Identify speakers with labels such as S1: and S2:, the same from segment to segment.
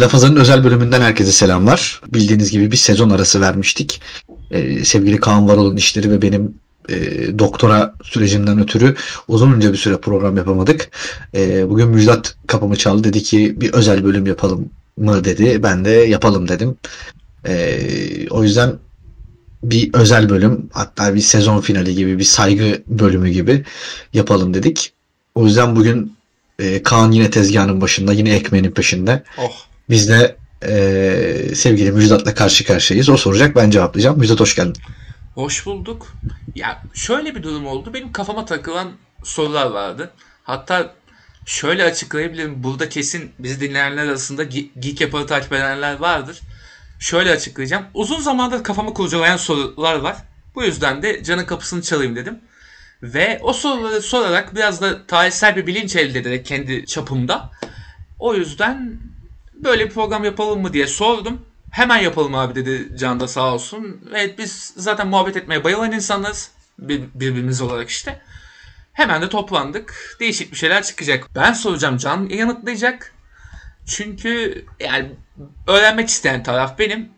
S1: Lafazan'ın özel bölümünden herkese selamlar. Bildiğiniz gibi bir sezon arası vermiştik. Ee, sevgili Kaan Varol'un işleri ve benim e, doktora sürecinden ötürü uzunca bir süre program yapamadık. E, bugün Müjdat kapımı çaldı. Dedi ki bir özel bölüm yapalım mı dedi. Ben de yapalım dedim. E, o yüzden bir özel bölüm hatta bir sezon finali gibi bir saygı bölümü gibi yapalım dedik. O yüzden bugün e, Kaan yine tezgahın başında yine ekmeğinin peşinde.
S2: Oh.
S1: Biz de e, sevgili Müjdat'la karşı karşıyayız. O soracak ben cevaplayacağım. Müjdat hoş geldin.
S2: Hoş bulduk. Ya şöyle bir durum oldu. Benim kafama takılan sorular vardı. Hatta şöyle açıklayabilirim. Burada kesin bizi dinleyenler arasında Geek Yapar'ı takip edenler vardır. Şöyle açıklayacağım. Uzun zamandır kafamı kurcalayan sorular var. Bu yüzden de canın kapısını çalayım dedim. Ve o soruları sorarak biraz da tarihsel bir bilinç elde ederek kendi çapımda. O yüzden böyle bir program yapalım mı diye sordum. Hemen yapalım abi dedi Can da sağ olsun. Evet biz zaten muhabbet etmeye bayılan insanlarız. Bir, birbirimiz olarak işte. Hemen de toplandık. Değişik bir şeyler çıkacak. Ben soracağım Can yanıtlayacak. Çünkü yani öğrenmek isteyen taraf benim.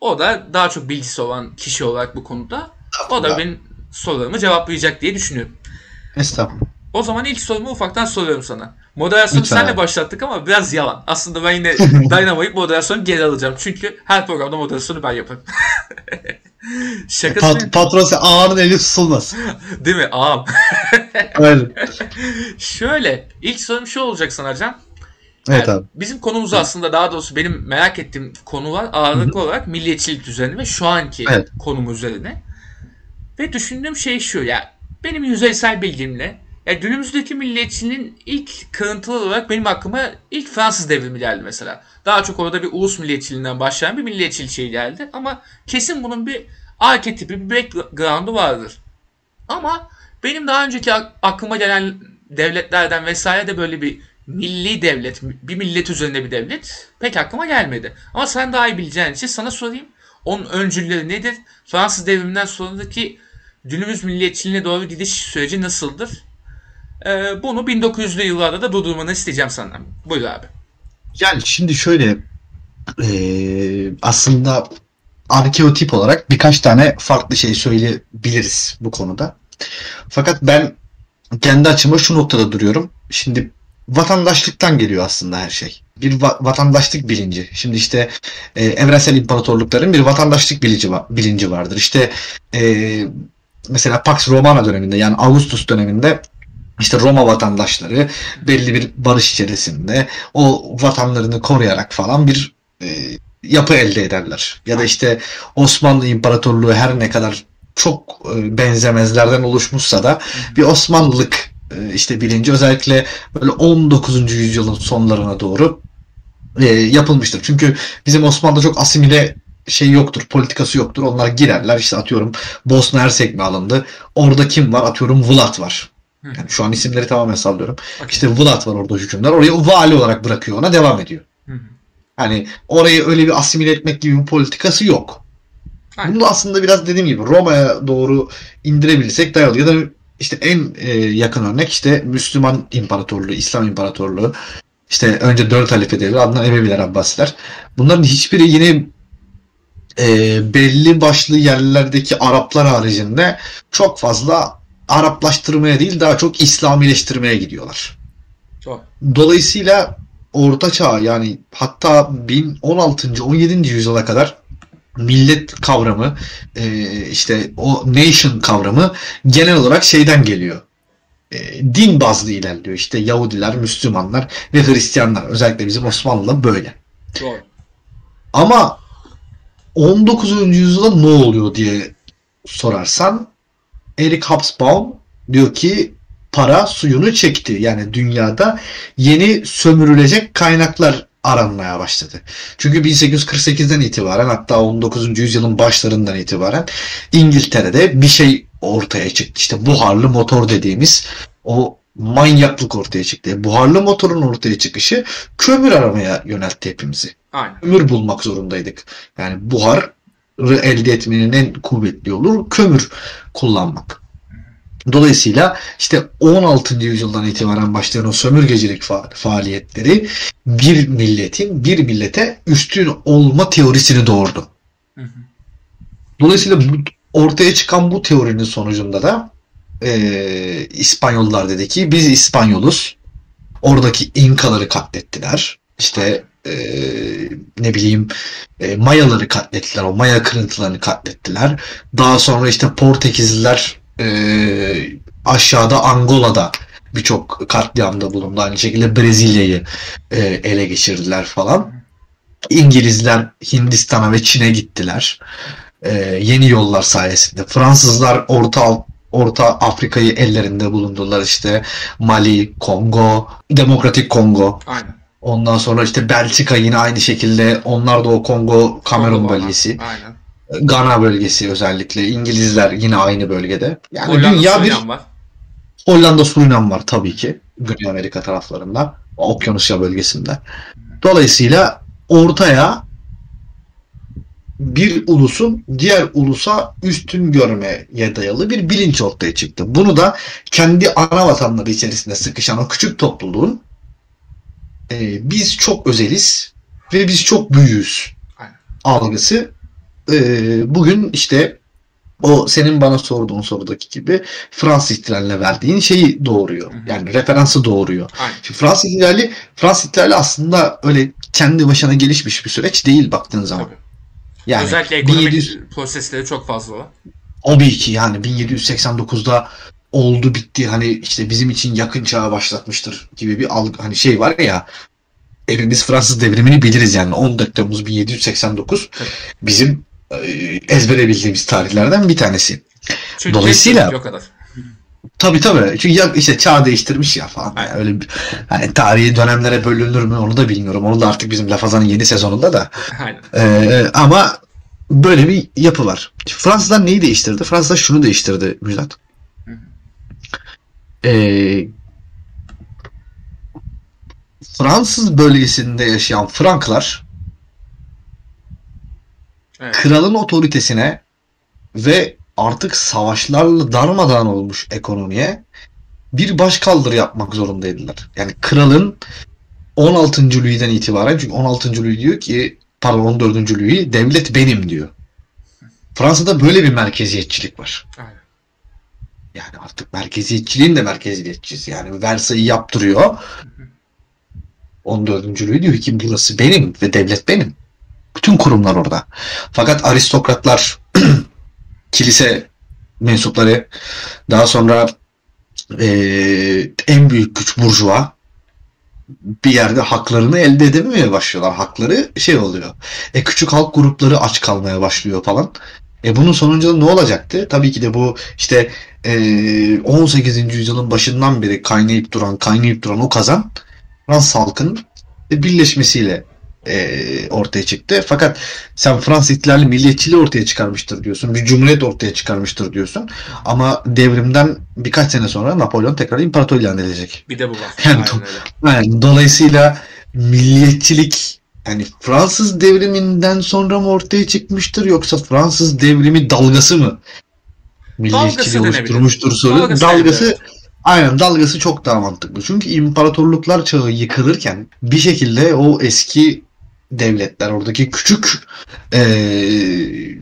S2: O da daha çok bilgisi olan kişi olarak bu konuda. O da benim sorularımı cevaplayacak diye düşünüyorum.
S1: Estağfurullah.
S2: O zaman ilk sorumu ufaktan soruyorum sana. Moderasyonu
S1: Lütfen
S2: senle başlattık ama biraz yalan. Aslında ben yine dayanamayıp moderasyonu geri alacağım. Çünkü her programda moderasyonu ben yaparım. Şakası
S1: Pat, patron sen ağanın eli tutulmaz.
S2: değil mi? Ağam.
S1: Aynen.
S2: Şöyle ilk sorum şu olacak sana Can.
S1: Evet
S2: Yani
S1: abi.
S2: Bizim konumuz aslında daha doğrusu benim merak ettiğim konu var. Ağırlıklı olarak milliyetçilik üzerine ve şu anki
S1: Evet.
S2: konum üzerine. Ve düşündüğüm şey şu ya benim yüzeysel bilgimle ya günümüzdeki milliyetçiliğin ilk kırıntılı olarak benim aklıma ilk Fransız devrimi geldi mesela. Daha çok orada bir ulus milliyetçiliğinden başlayan bir milliyetçilik şey geldi. Ama kesin bunun bir arketipi, bir background'u vardır. Ama benim daha önceki ak- aklıma gelen devletlerden vesaire de böyle bir milli devlet, bir millet üzerine bir devlet pek aklıma gelmedi. Ama sen daha iyi bileceğin için sana sorayım. Onun öncülleri nedir? Fransız devriminden sonraki günümüz milliyetçiliğine doğru gidiş süreci nasıldır? Ee, bunu 1900'lü yıllarda da durdurmanı isteyeceğim senden. Buyur abi.
S1: Yani şimdi şöyle eee, aslında arkeotip olarak birkaç tane farklı şey söyleyebiliriz bu konuda. Fakat ben kendi açıma şu noktada duruyorum. Şimdi vatandaşlıktan geliyor aslında her şey. Bir va- vatandaşlık bilinci. Şimdi işte e, evrensel imparatorlukların bir vatandaşlık bilinci, va- bilinci vardır. İşte e, mesela Pax Romana döneminde yani Augustus döneminde işte Roma vatandaşları belli bir barış içerisinde o vatanlarını koruyarak falan bir e, yapı elde ederler. Ya da işte Osmanlı İmparatorluğu her ne kadar çok e, benzemezlerden oluşmuşsa da bir Osmanlılık e, işte bilinci özellikle böyle 19. yüzyılın sonlarına doğru e, yapılmıştır. Çünkü bizim Osmanlı'da çok asimile şey yoktur, politikası yoktur. Onlar girerler işte atıyorum Bosna Hersek mi alındı? Orada kim var? Atıyorum Vlad var. Yani şu an isimleri tamamen sallıyorum. İşte Vlad var orada hükümdar. Orayı vali olarak bırakıyor ona devam ediyor.
S2: Hı hı.
S1: Hani orayı öyle bir asimile etmek gibi bir politikası yok.
S2: Aynen.
S1: Bunu aslında biraz dediğim gibi Roma'ya doğru indirebilirsek dayalı. Ya da işte en e, yakın örnek işte Müslüman İmparatorluğu, İslam İmparatorluğu. İşte önce dört halife devri adından Emeviler, Abbasiler. Bunların hiçbiri yine e, belli başlı yerlerdeki Araplar haricinde çok fazla Araplaştırmaya değil daha çok İslamileştirmeye gidiyorlar.
S2: Çok.
S1: Dolayısıyla Orta Çağ yani hatta 1016. 17. yüzyıla kadar millet kavramı e, işte o nation kavramı genel olarak şeyden geliyor. E, din bazlı ilerliyor. İşte Yahudiler, Müslümanlar ve Hristiyanlar. Özellikle bizim Osmanlı'da böyle.
S2: Doğru.
S1: Ama 19. yüzyılda ne oluyor diye sorarsan Eric Hobsbawm diyor ki para suyunu çekti. Yani dünyada yeni sömürülecek kaynaklar aranmaya başladı. Çünkü 1848'den itibaren hatta 19. yüzyılın başlarından itibaren İngiltere'de bir şey ortaya çıktı. İşte buharlı motor dediğimiz o manyaklık ortaya çıktı. Buharlı motorun ortaya çıkışı kömür aramaya yöneltti hepimizi
S2: Aynen.
S1: kömür bulmak zorundaydık. Yani buharı elde etmenin en kuvvetli yolu kömür kullanmak. Dolayısıyla işte 16. yüzyıldan itibaren başlayan o sömürgecilik fa- faaliyetleri bir milletin bir millete üstün olma teorisini doğurdu.
S2: Hı hı.
S1: Dolayısıyla bu, ortaya çıkan bu teorinin sonucunda da e, İspanyollar dedi ki biz İspanyoluz. Oradaki İnkaları katlettiler. İşte e, ne bileyim e, Mayaları katlettiler. O Maya kırıntılarını katlettiler. Daha sonra işte Portekizliler e, aşağıda Angola'da birçok katliamda bulundu. Aynı şekilde Brezilya'yı e, ele geçirdiler falan. İngilizler Hindistan'a ve Çin'e gittiler. E, yeni yollar sayesinde. Fransızlar Orta Orta Afrika'yı ellerinde bulundular işte Mali, Kongo, Demokratik Kongo.
S2: Aynen.
S1: Ondan sonra işte Belçika yine aynı şekilde onlar da o Kongo Kamerun bölgesi.
S2: Aynen.
S1: Gana bölgesi özellikle. İngilizler yine aynı bölgede. Yani
S2: Hollanda
S1: dünya bir
S2: var.
S1: Hollanda Surinam var tabii ki. Güney Amerika taraflarında. Okyanusya bölgesinde. Dolayısıyla ortaya bir ulusun diğer ulusa üstün görmeye dayalı bir bilinç ortaya çıktı. Bunu da kendi ana vatanları içerisinde sıkışan o küçük topluluğun e, biz çok özeliz ve biz çok büyüğüz
S2: Aynen.
S1: algısı e, bugün işte o senin bana sorduğun sorudaki gibi Fransız ihtilaline verdiğin şeyi doğuruyor. Yani referansı doğuruyor.
S2: Aynen.
S1: Şimdi Fransız ihtilali Fransız ihtilali aslında öyle kendi başına gelişmiş bir süreç değil baktığın zaman.
S2: Tabii.
S1: Yani
S2: Özellikle ekonomik
S1: 1700
S2: prosesleri çok fazla var.
S1: Tabii ki yani 1789'da oldu bitti hani işte bizim için yakın çağı başlatmıştır gibi bir algı hani şey var ya hepimiz Fransız devrimini biliriz yani 14 Temmuz 1789
S2: Tabii.
S1: bizim e, ezbere bildiğimiz tarihlerden bir tanesi.
S2: Çünkü
S1: Dolayısıyla-
S2: o kadar.
S1: Tabii tabii. Çünkü ya işte çağ değiştirmiş ya falan. Yani öyle hani tarihi dönemlere bölünür mü onu da bilmiyorum. Onu da artık bizim Lafazan'ın yeni sezonunda da.
S2: Aynen.
S1: Ee, ama böyle bir yapı var. Fransızlar neyi değiştirdi? Fransızlar şunu değiştirdi Müjdat. Ee, Fransız bölgesinde yaşayan Franklar
S2: Evet.
S1: kralın otoritesine ve artık savaşlarla darmadağın olmuş ekonomiye bir başkaldırı yapmak zorundaydılar. Yani kralın 16. Louis'den itibaren çünkü 16. Louis diyor ki pardon 14. Louis devlet benim diyor. Fransa'da böyle bir merkeziyetçilik var.
S2: Aynen.
S1: Yani artık merkeziyetçiliğin de merkeziyetçisi. Yani Versailles'i yaptırıyor. 14. Louis diyor ki burası benim ve devlet benim. Bütün kurumlar orada. Fakat aristokratlar, kilise mensupları, daha sonra eee, en büyük güç burjuva bir yerde haklarını elde edememeye başlıyorlar. Hakları şey oluyor. E küçük halk grupları aç kalmaya başlıyor falan. E bunun sonucunda ne olacaktı? Tabii ki de bu işte e, 18. yüzyılın başından beri kaynayıp duran, kaynayıp duran o kazan Fransız halkının birleşmesiyle e, ortaya çıktı. Fakat sen Fransız ihtilali milliyetçiliği ortaya çıkarmıştır diyorsun. Bir cumhuriyet ortaya çıkarmıştır diyorsun. Ama devrimden birkaç sene sonra Napolyon tekrar imparator ilan edecek.
S2: Bir de bu var.
S1: Yani-. Yani dolayısıyla milliyetçilik yani Fransız devriminden sonra mı ortaya çıkmıştır yoksa Fransız devrimi dalgası mı milliyetçiliği oluşturmuştur soru.
S2: Dalgası
S1: Dalgası, aynen dalgası çok daha mantıklı. Çünkü imparatorluklar çağı yıkılırken bir şekilde o eski devletler oradaki küçük eee,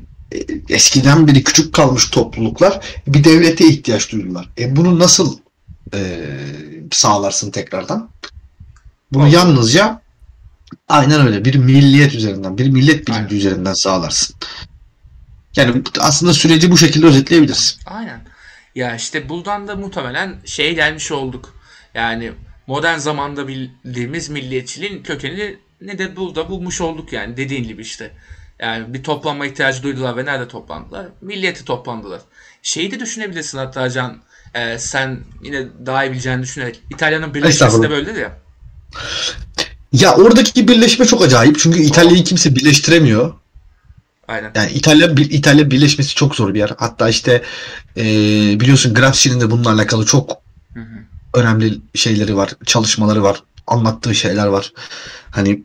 S1: eskiden beri küçük kalmış topluluklar bir devlete ihtiyaç duydular. E bunu nasıl eee, sağlarsın tekrardan? Bunu
S2: Olsun.
S1: yalnızca aynen öyle bir milliyet üzerinden, bir millet bilinci
S2: Aynen.
S1: üzerinden sağlarsın. Yani aslında süreci bu şekilde özetleyebiliriz.
S2: Aynen. Ya işte buradan da muhtemelen şeye gelmiş olduk. Yani modern zamanda bildiğimiz milliyetçiliğin kökenini ne de burada bulmuş olduk yani dediğin gibi işte. Yani bir toplanma ihtiyacı duydular ve nerede toplandılar? Milliyeti toplandılar. Şeyi de düşünebilirsin hatta Can. e, sen yine daha iyi bileceğini düşünerek. İtalya'nın birleşmesi de böyledir ya.
S1: Ya oradaki birleşme çok acayip çünkü İtalya'yı kimse birleştiremiyor.
S2: Aynen.
S1: Yani İtalya bir İtalya birleşmesi çok zor bir yer. Hatta işte e, biliyorsun Gramsci'nin de bununla alakalı çok
S2: Hı hı.
S1: önemli şeyleri var, çalışmaları var, anlattığı şeyler var. Hani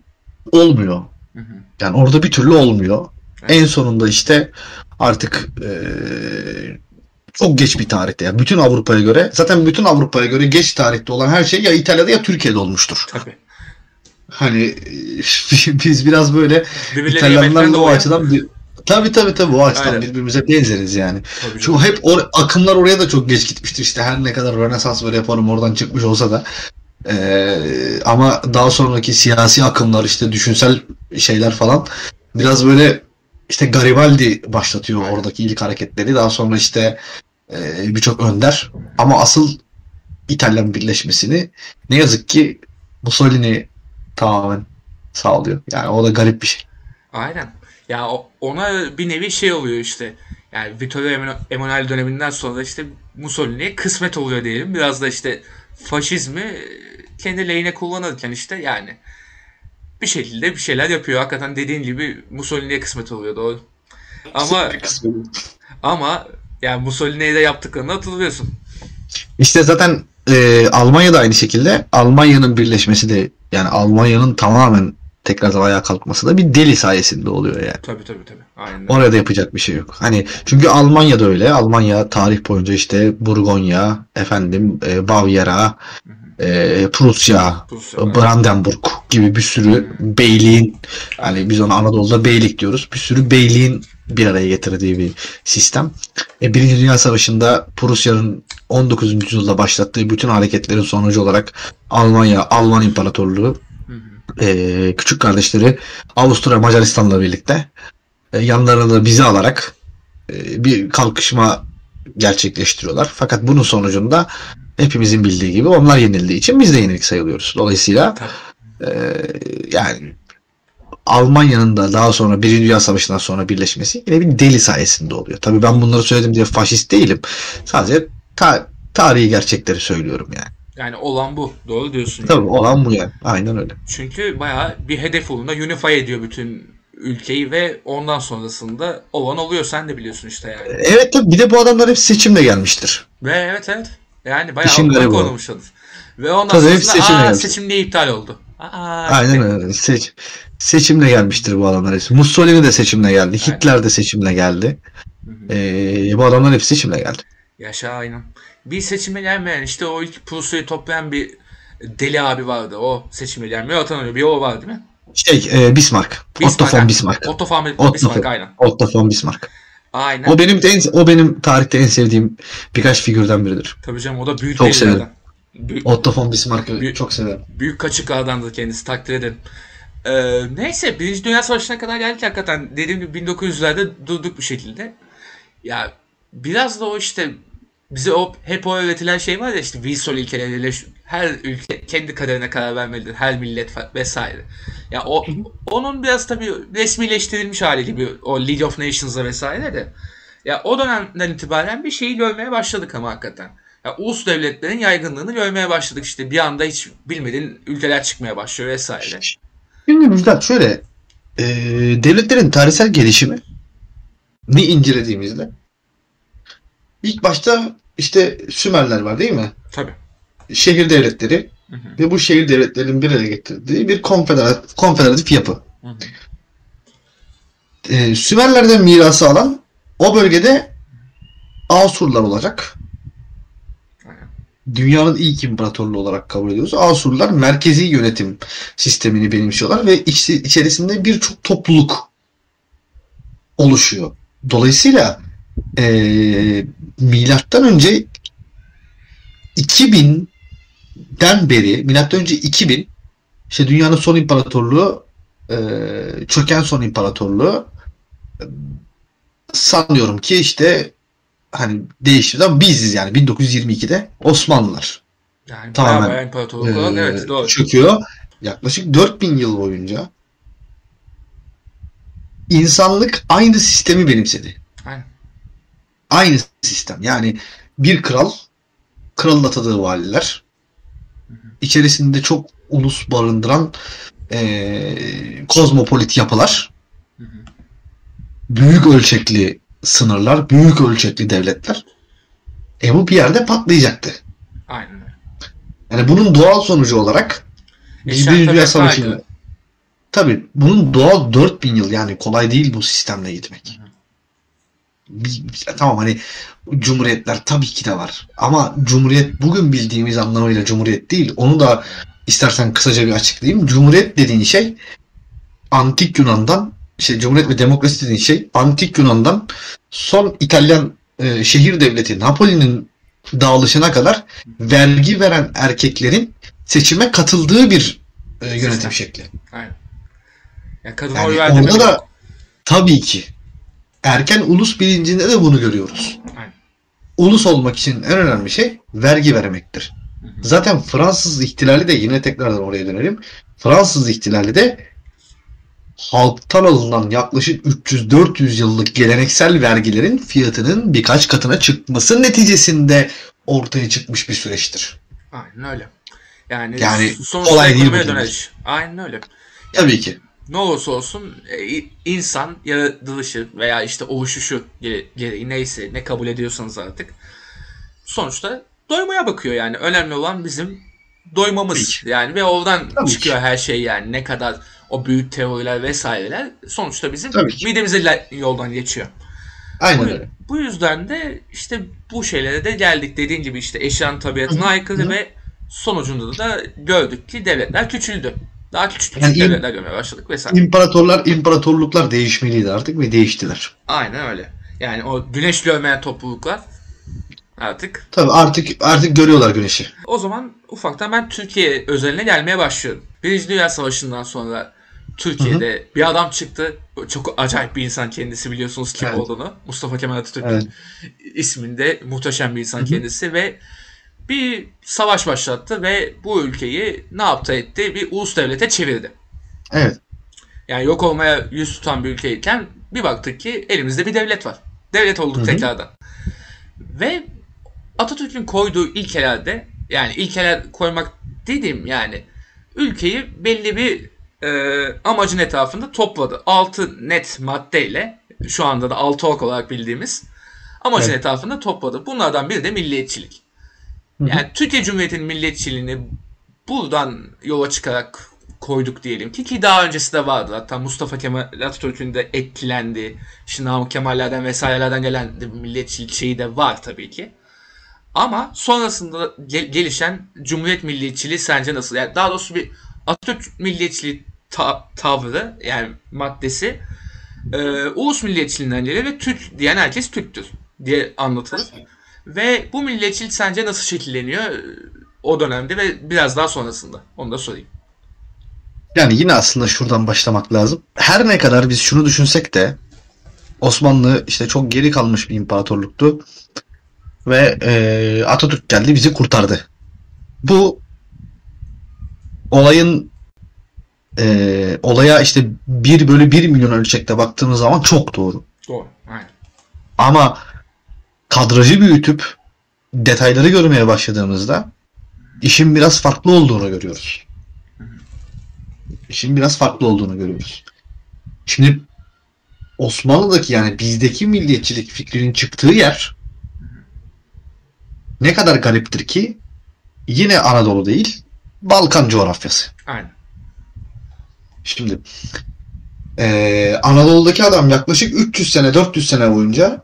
S1: olmuyor.
S2: Hı hı.
S1: Yani orada bir türlü olmuyor.
S2: Evet.
S1: En sonunda işte artık e, çok geç bir tarihte. Yani bütün Avrupa'ya göre zaten bütün Avrupa'ya göre geç tarihte olan her şey ya İtalya'da ya Türkiye'de olmuştur.
S2: Tabii.
S1: Hani biz biraz böyle İtalyanlarla o açıdan bir, tabii tabii tabii o açıdan
S2: Aynen.
S1: birbirimize benzeriz yani.
S2: Canım.
S1: hep or- akımlar oraya da çok geç gitmiştir işte her ne kadar Rönesans ve reform oradan çıkmış olsa da Ee, ama daha sonraki siyasi akımlar işte düşünsel şeyler falan biraz böyle işte Garibaldi başlatıyor
S2: Aynen.
S1: oradaki ilk hareketleri daha sonra işte e, birçok önder ama asıl İtalyan birleşmesini ne yazık ki Mussolini tamamen sağlıyor. Yani o da garip bir şey.
S2: Aynen. Ya ona bir nevi şey oluyor işte. Yani Vittorio Emanuele- döneminden sonra işte Mussolini'ye kısmet oluyor diyelim. Biraz da işte faşizmi kendi lehine kullanırken işte yani bir şekilde bir şeyler yapıyor. Hakikaten dediğin gibi Mussolini'ye kısmet oluyor doğru. Ama ama yani Mussolini'ye de yaptıklarını hatırlıyorsun.
S1: İşte zaten e, Almanya da aynı şekilde Almanya'nın birleşmesi de yani Almanya'nın tamamen tekrardan ayağa kalkması da bir deli sayesinde oluyor yani.
S2: Tabii tabii tabii. Aynen.
S1: Oraya da yapacak bir şey yok. Hani çünkü Almanya da öyle. Almanya tarih boyunca işte Burgonya, efendim e, Bavyera, e, Prusya,
S2: Prusya,
S1: Brandenburg gibi bir sürü beyliğin hani biz ona Anadolu'da beylik diyoruz. Bir sürü beyliğin bir araya getirdiği bir sistem. E, Birinci Dünya Savaşı'nda Prusya'nın 19. yüzyılda başlattığı bütün hareketlerin sonucu olarak Almanya, Alman İmparatorluğu
S2: Hı hı.
S1: e, küçük kardeşleri Avusturya Macaristan'la birlikte e, yanlarına da bizi alarak e, bir kalkışma gerçekleştiriyorlar. Fakat bunun sonucunda hepimizin bildiği gibi onlar yenildiği için biz de yenilik sayılıyoruz. Dolayısıyla
S2: Tabii.
S1: e, yani Almanya'nın da daha sonra Birinci Dünya Savaşı'ndan sonra birleşmesi yine bir deli sayesinde oluyor. Tabii ben bunları söyledim diye faşist değilim. Sadece ta- tarihi gerçekleri söylüyorum yani.
S2: Yani olan bu. Doğru diyorsun.
S1: Tabii
S2: yani.
S1: olan bu yani. Aynen öyle.
S2: Çünkü bayağı bir hedef uğruna unify ediyor bütün ülkeyi ve ondan sonrasında olan oluyor. Sen de biliyorsun işte yani.
S1: Evet tabii bir de bu adamlar hep seçimle gelmiştir.
S2: Ve evet evet. Yani bayağı
S1: İşin
S2: konulmuşlar. Ve ondan
S1: Tabii hep
S2: sonrasında
S1: seçimle
S2: aa
S1: gelmiş.
S2: seçim niye iptal oldu? Aa,
S1: Aynen öyle. Seç, seçimle gelmiştir bu adamlar. Mussolini de seçimle geldi. Hitler de seçimle geldi.
S2: Hı hı.
S1: Ee, bu adamlar hepsi seçimle geldi.
S2: Yaşa aynen. Bir seçime gelmeyen işte o ilk Prusya'yı toplayan bir deli abi vardı. O seçime gelmiyor. Atanıyor. Bir o var değil mi?
S1: Şey e, Bismarck. Otto
S2: ha.
S1: von Bismarck.
S2: Otto von
S1: Otto
S2: Bismarck
S1: von-
S2: aynen.
S1: Otto von Bismarck.
S2: Aynen.
S1: O benim en, o benim tarihte en sevdiğim birkaç figürden biridir.
S2: Tabii canım o da büyük
S1: Çok
S2: delilerden.
S1: severim.
S2: Büyük,
S1: Otto von Bismarck'ı
S2: Bir-
S1: çok severim.
S2: büyük kaçık adamdır kendisi takdir ederim. Ee, neyse Birinci Dünya Savaşı'na kadar geldik hakikaten. Dediğim gibi 1900'lerde durduk bir şekilde. Ya biraz da o işte bize o hep o öğretilen şey var ya işte Wilson ilkeleriyle her ülke kendi kaderine karar vermelidir. Her millet vesaire. Ya o onun biraz tabii resmileştirilmiş hali gibi o League of Nations'a vesaire de. Ya o dönemden itibaren bir şeyi görmeye başladık ama hakikaten. Ya ulus devletlerin yaygınlığını görmeye başladık işte. Bir anda hiç bilmediğin ülkeler çıkmaya başlıyor vesaire.
S1: Şimdi Müjdat şöyle e, devletlerin tarihsel gelişimi ni incelediğimizde ilk başta işte Sümerler var değil mi?
S2: Tabii.
S1: Şehir devletleri
S2: Hı hı.
S1: ve bu şehir devletlerinin bir araya getirdiği bir konfederatif, konfederatif yapı.
S2: Hı hı.
S1: Ee, Sümerlerden mirası alan o bölgede Asurlar olacak. Dünyanın ilk imparatorluğu olarak kabul ediyoruz. Asurlar merkezi yönetim sistemini benimsiyorlar ve iç- içerisinde birçok topluluk oluşuyor. Dolayısıyla eee milattan önce 2000'den beri milattan önce 2000 işte dünyanın son imparatorluğu eee, çöken son imparatorluğu eee, sanıyorum ki işte hani değişti ama biziz yani 1922'de Osmanlılar
S2: Yani
S1: Tamamen,
S2: bayağı imparatorluk olan
S1: eee,
S2: evet doğru.
S1: çöküyor. Yaklaşık 4000 yıl boyunca insanlık aynı sistemi benimsedi.
S2: Aynen.
S1: Aynı sistem. Yani bir kral, kralın atadığı valiler, içerisinde çok ulus barındıran eee, kozmopolit yapılar,
S2: hı.
S1: büyük ölçekli sınırlar, büyük ölçekli devletler. E bu bir yerde patlayacaktı.
S2: Aynen.
S1: Yani bunun doğal sonucu olarak
S2: Eşen
S1: Birinci Dünya Savaşı'nda tabii bunun doğal 4000 yıl yani kolay değil bu sistemle gitmek. Bir- tamam hani cumhuriyetler tabii ki de var. Ama cumhuriyet bugün bildiğimiz anlamıyla cumhuriyet değil. Onu da istersen kısaca bir açıklayayım. Cumhuriyet dediğin şey antik Yunan'dan şey cumhuriyet ve demokrasi dediğin şey antik Yunan'dan son İtalyan e, şehir devleti Napoli'nin dağılışına kadar vergi veren erkeklerin seçime katıldığı bir e, yönetim
S2: Sistem.
S1: şekli.
S2: Aynen. Yani kadın
S1: Yani
S2: oy
S1: orada da
S2: yok.
S1: tabii ki erken ulus bilincinde de bunu görüyoruz.
S2: Aynen.
S1: Ulus olmak için en önemli şey vergi vermektir.
S2: Hı hı.
S1: Zaten Fransız ihtilali de yine tekrardan oraya dönelim. Fransız ihtilali de halktan alınan yaklaşık 300-400 yıllık geleneksel vergilerin fiyatının birkaç katına çıkması neticesinde ortaya çıkmış bir süreçtir.
S2: Aynen öyle. Yani,
S1: Yani
S2: sonuçta
S1: olay değil bu
S2: döneriş. Aynen öyle.
S1: Tabii ki.
S2: Ne olursa olsun e, insan yaratılışı veya işte oluşuşu gere- gereği neyse ne kabul ediyorsanız artık sonuçta doymaya bakıyor yani. Önemli olan bizim doymamız
S1: Tabii
S2: yani ve oradan
S1: Tabii
S2: çıkıyor her şey yani ne kadar o büyük teoriler vesaireler sonuçta bizim midemize yoldan geçiyor.
S1: Aynen öyle.
S2: bu yüzden de işte bu şeylere de geldik. Dediğin gibi işte eşyanın tabiatına aykırı ve sonucunda da gördük ki devletler küçüldü. Daha küçük
S1: Yani im-
S2: devletler görmeye başladık vesaire.
S1: İmparatorlar, imparatorluklar değişmeliydi artık ve değiştiler.
S2: Aynen öyle. Yani o güneş görmeyen topluluklar artık.
S1: Tabii artık artık görüyorlar güneşi.
S2: O zaman ufaktan ben Türkiye özeline gelmeye başlıyorum. Birinci Dünya Savaşı'ndan sonra Türkiye'de bir adam çıktı. Çok acayip bir insan kendisi biliyorsunuz kim
S1: Evet.
S2: olduğunu. Mustafa Kemal Atatürk
S1: Evet.
S2: isminde muhteşem bir insan
S1: Hı hı.
S2: kendisi ve bir savaş başlattı ve bu ülkeyi ne yaptı etti? Bir ulus devlete çevirdi.
S1: Evet.
S2: Yani yok olmaya yüz tutan bir ülkeyken bir baktık ki elimizde bir devlet var. Devlet olduk
S1: Hı hı.
S2: tekrardan. Ve Atatürk'ün koyduğu ilkelerde yani ilkeler koymak dediğim yani ülkeyi belli bir e, amacın etrafında topladı. 6 net maddeyle şu anda da 6 ok olarak bildiğimiz amacın
S1: Evet.
S2: etrafında topladı. Bunlardan biri de milliyetçilik.
S1: Hı hı.
S2: Yani Türkiye Cumhuriyeti'nin milliyetçiliğini buradan yola çıkarak koyduk diyelim ki ki daha öncesi de vardı. Hatta Mustafa Kemal Atatürk'ün de etkilendiği, işte Namık Kemal'lerden vesairelerden gelen milliyetçilik şeyi de var tabii ki. Ama sonrasında gel- gelişen Cumhuriyet milliyetçiliği sence nasıl? Yani daha doğrusu bir Atatürk milliyetçiliği ta- tavrı yani maddesi e, ulus milliyetçiliğinden gelir ve Türk diyen herkes Türktür diye anlatılır. Ve bu milliyetçilik sence nasıl şekilleniyor e, o dönemde ve biraz daha sonrasında? Onu da sorayım.
S1: Yani yine aslında şuradan başlamak lazım. Her ne kadar biz şunu düşünsek de Osmanlı işte çok geri kalmış bir imparatorluktu ve e, Atatürk geldi bizi kurtardı. Bu olayın e, olaya işte 1 bölü 1 milyon ölçekte baktığımız zaman çok doğru.
S2: Doğru. Aynen.
S1: Ama kadrajı büyütüp detayları görmeye başladığımızda işin biraz farklı olduğunu görüyoruz. İşin biraz farklı olduğunu görüyoruz. Şimdi Osmanlı'daki yani bizdeki milliyetçilik fikrinin çıktığı yer ne kadar gariptir ki yine Anadolu değil Balkan coğrafyası.
S2: Aynen.
S1: Şimdi eee, Anadolu'daki adam yaklaşık 300 sene 400 sene boyunca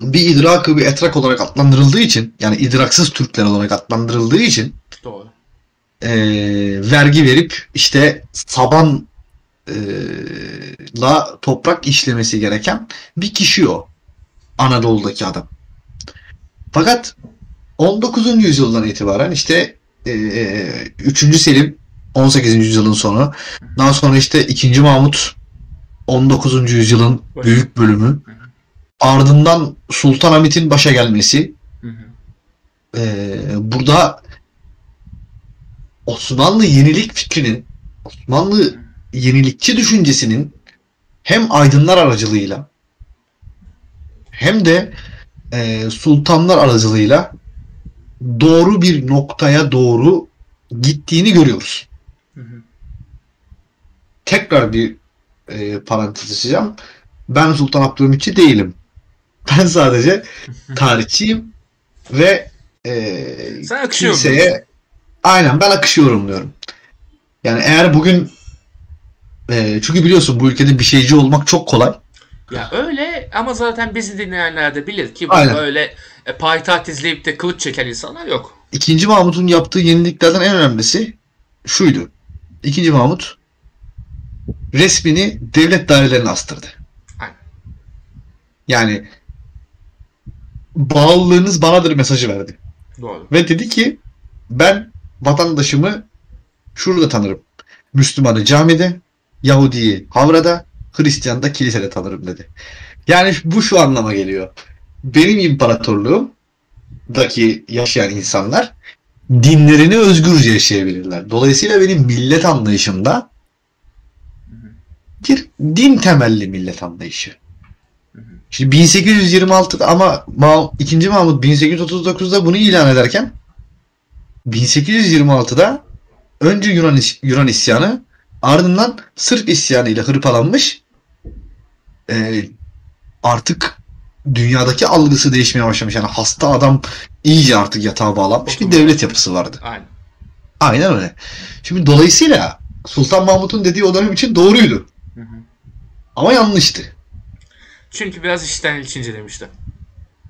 S1: bir idrakı bir etrak olarak adlandırıldığı için yani idraksız Türkler olarak adlandırıldığı için
S2: Doğru.
S1: eee, vergi verip işte saban eee, la toprak işlemesi gereken bir kişi o. Anadolu'daki adam. Fakat 19. yüzyıldan itibaren işte eee 3. Selim 18. yüzyılın sonu daha sonra işte 2. Mahmut 19. yüzyılın büyük bölümü ardından Sultan Hamit'in başa gelmesi ee, burada Osmanlı yenilik fikrinin, Osmanlı yenilikçi düşüncesinin hem aydınlar aracılığıyla hem de e, sultanlar aracılığıyla doğru bir noktaya doğru gittiğini görüyoruz.
S2: Hı hı.
S1: Tekrar bir e, parantez açacağım. Ben Sultan Abdülhamitçi değilim. Ben sadece tarihçiyim ve e,
S2: Sen akışı yorumluyorsun.
S1: kimseye aynen ben akışı yorumluyorum. Yani eğer bugün e, çünkü biliyorsun bu ülkede bir şeyci olmak çok kolay.
S2: Ya öyle ama zaten bizi dinleyenler de bilir ki bu
S1: Aynen.
S2: öyle e, payitaht izleyip de kılıç çeken insanlar yok.
S1: İkinci Mahmut'un yaptığı yeniliklerden en önemlisi şuydu. İkinci Mahmut resmini devlet dairelerine astırdı.
S2: Aynen.
S1: Yani bağlılığınız banadır mesajı verdi.
S2: Doğru.
S1: Ve dedi ki ben vatandaşımı şurada tanırım. Müslümanı camide, Yahudiyi havrada, Hristiyanı da kilisede tanırım dedi. Yani bu şu anlama geliyor. Benim imparatorluğumdaki yaşayan insanlar dinlerini özgürce yaşayabilirler. Dolayısıyla benim millet anlayışımda bir din temelli millet anlayışı. Şimdi 1826'da ama Ma- 2. Mahmut 1839'da bunu ilan ederken 1826'da önce Yunan, Yunan isyanı ardından Sırp isyanı ile hırpalanmış e, artık dünyadaki algısı değişmeye başlamış. Yani hasta adam iyice artık yatağa bağlanmış bir devlet yapısı vardı.
S2: Aynen.
S1: Aynen öyle. Şimdi dolayısıyla Sultan Mahmut'un dediği o dönem için doğruydu.
S2: Hı hı.
S1: Ama yanlıştı.
S2: Çünkü biraz işten içince demişti.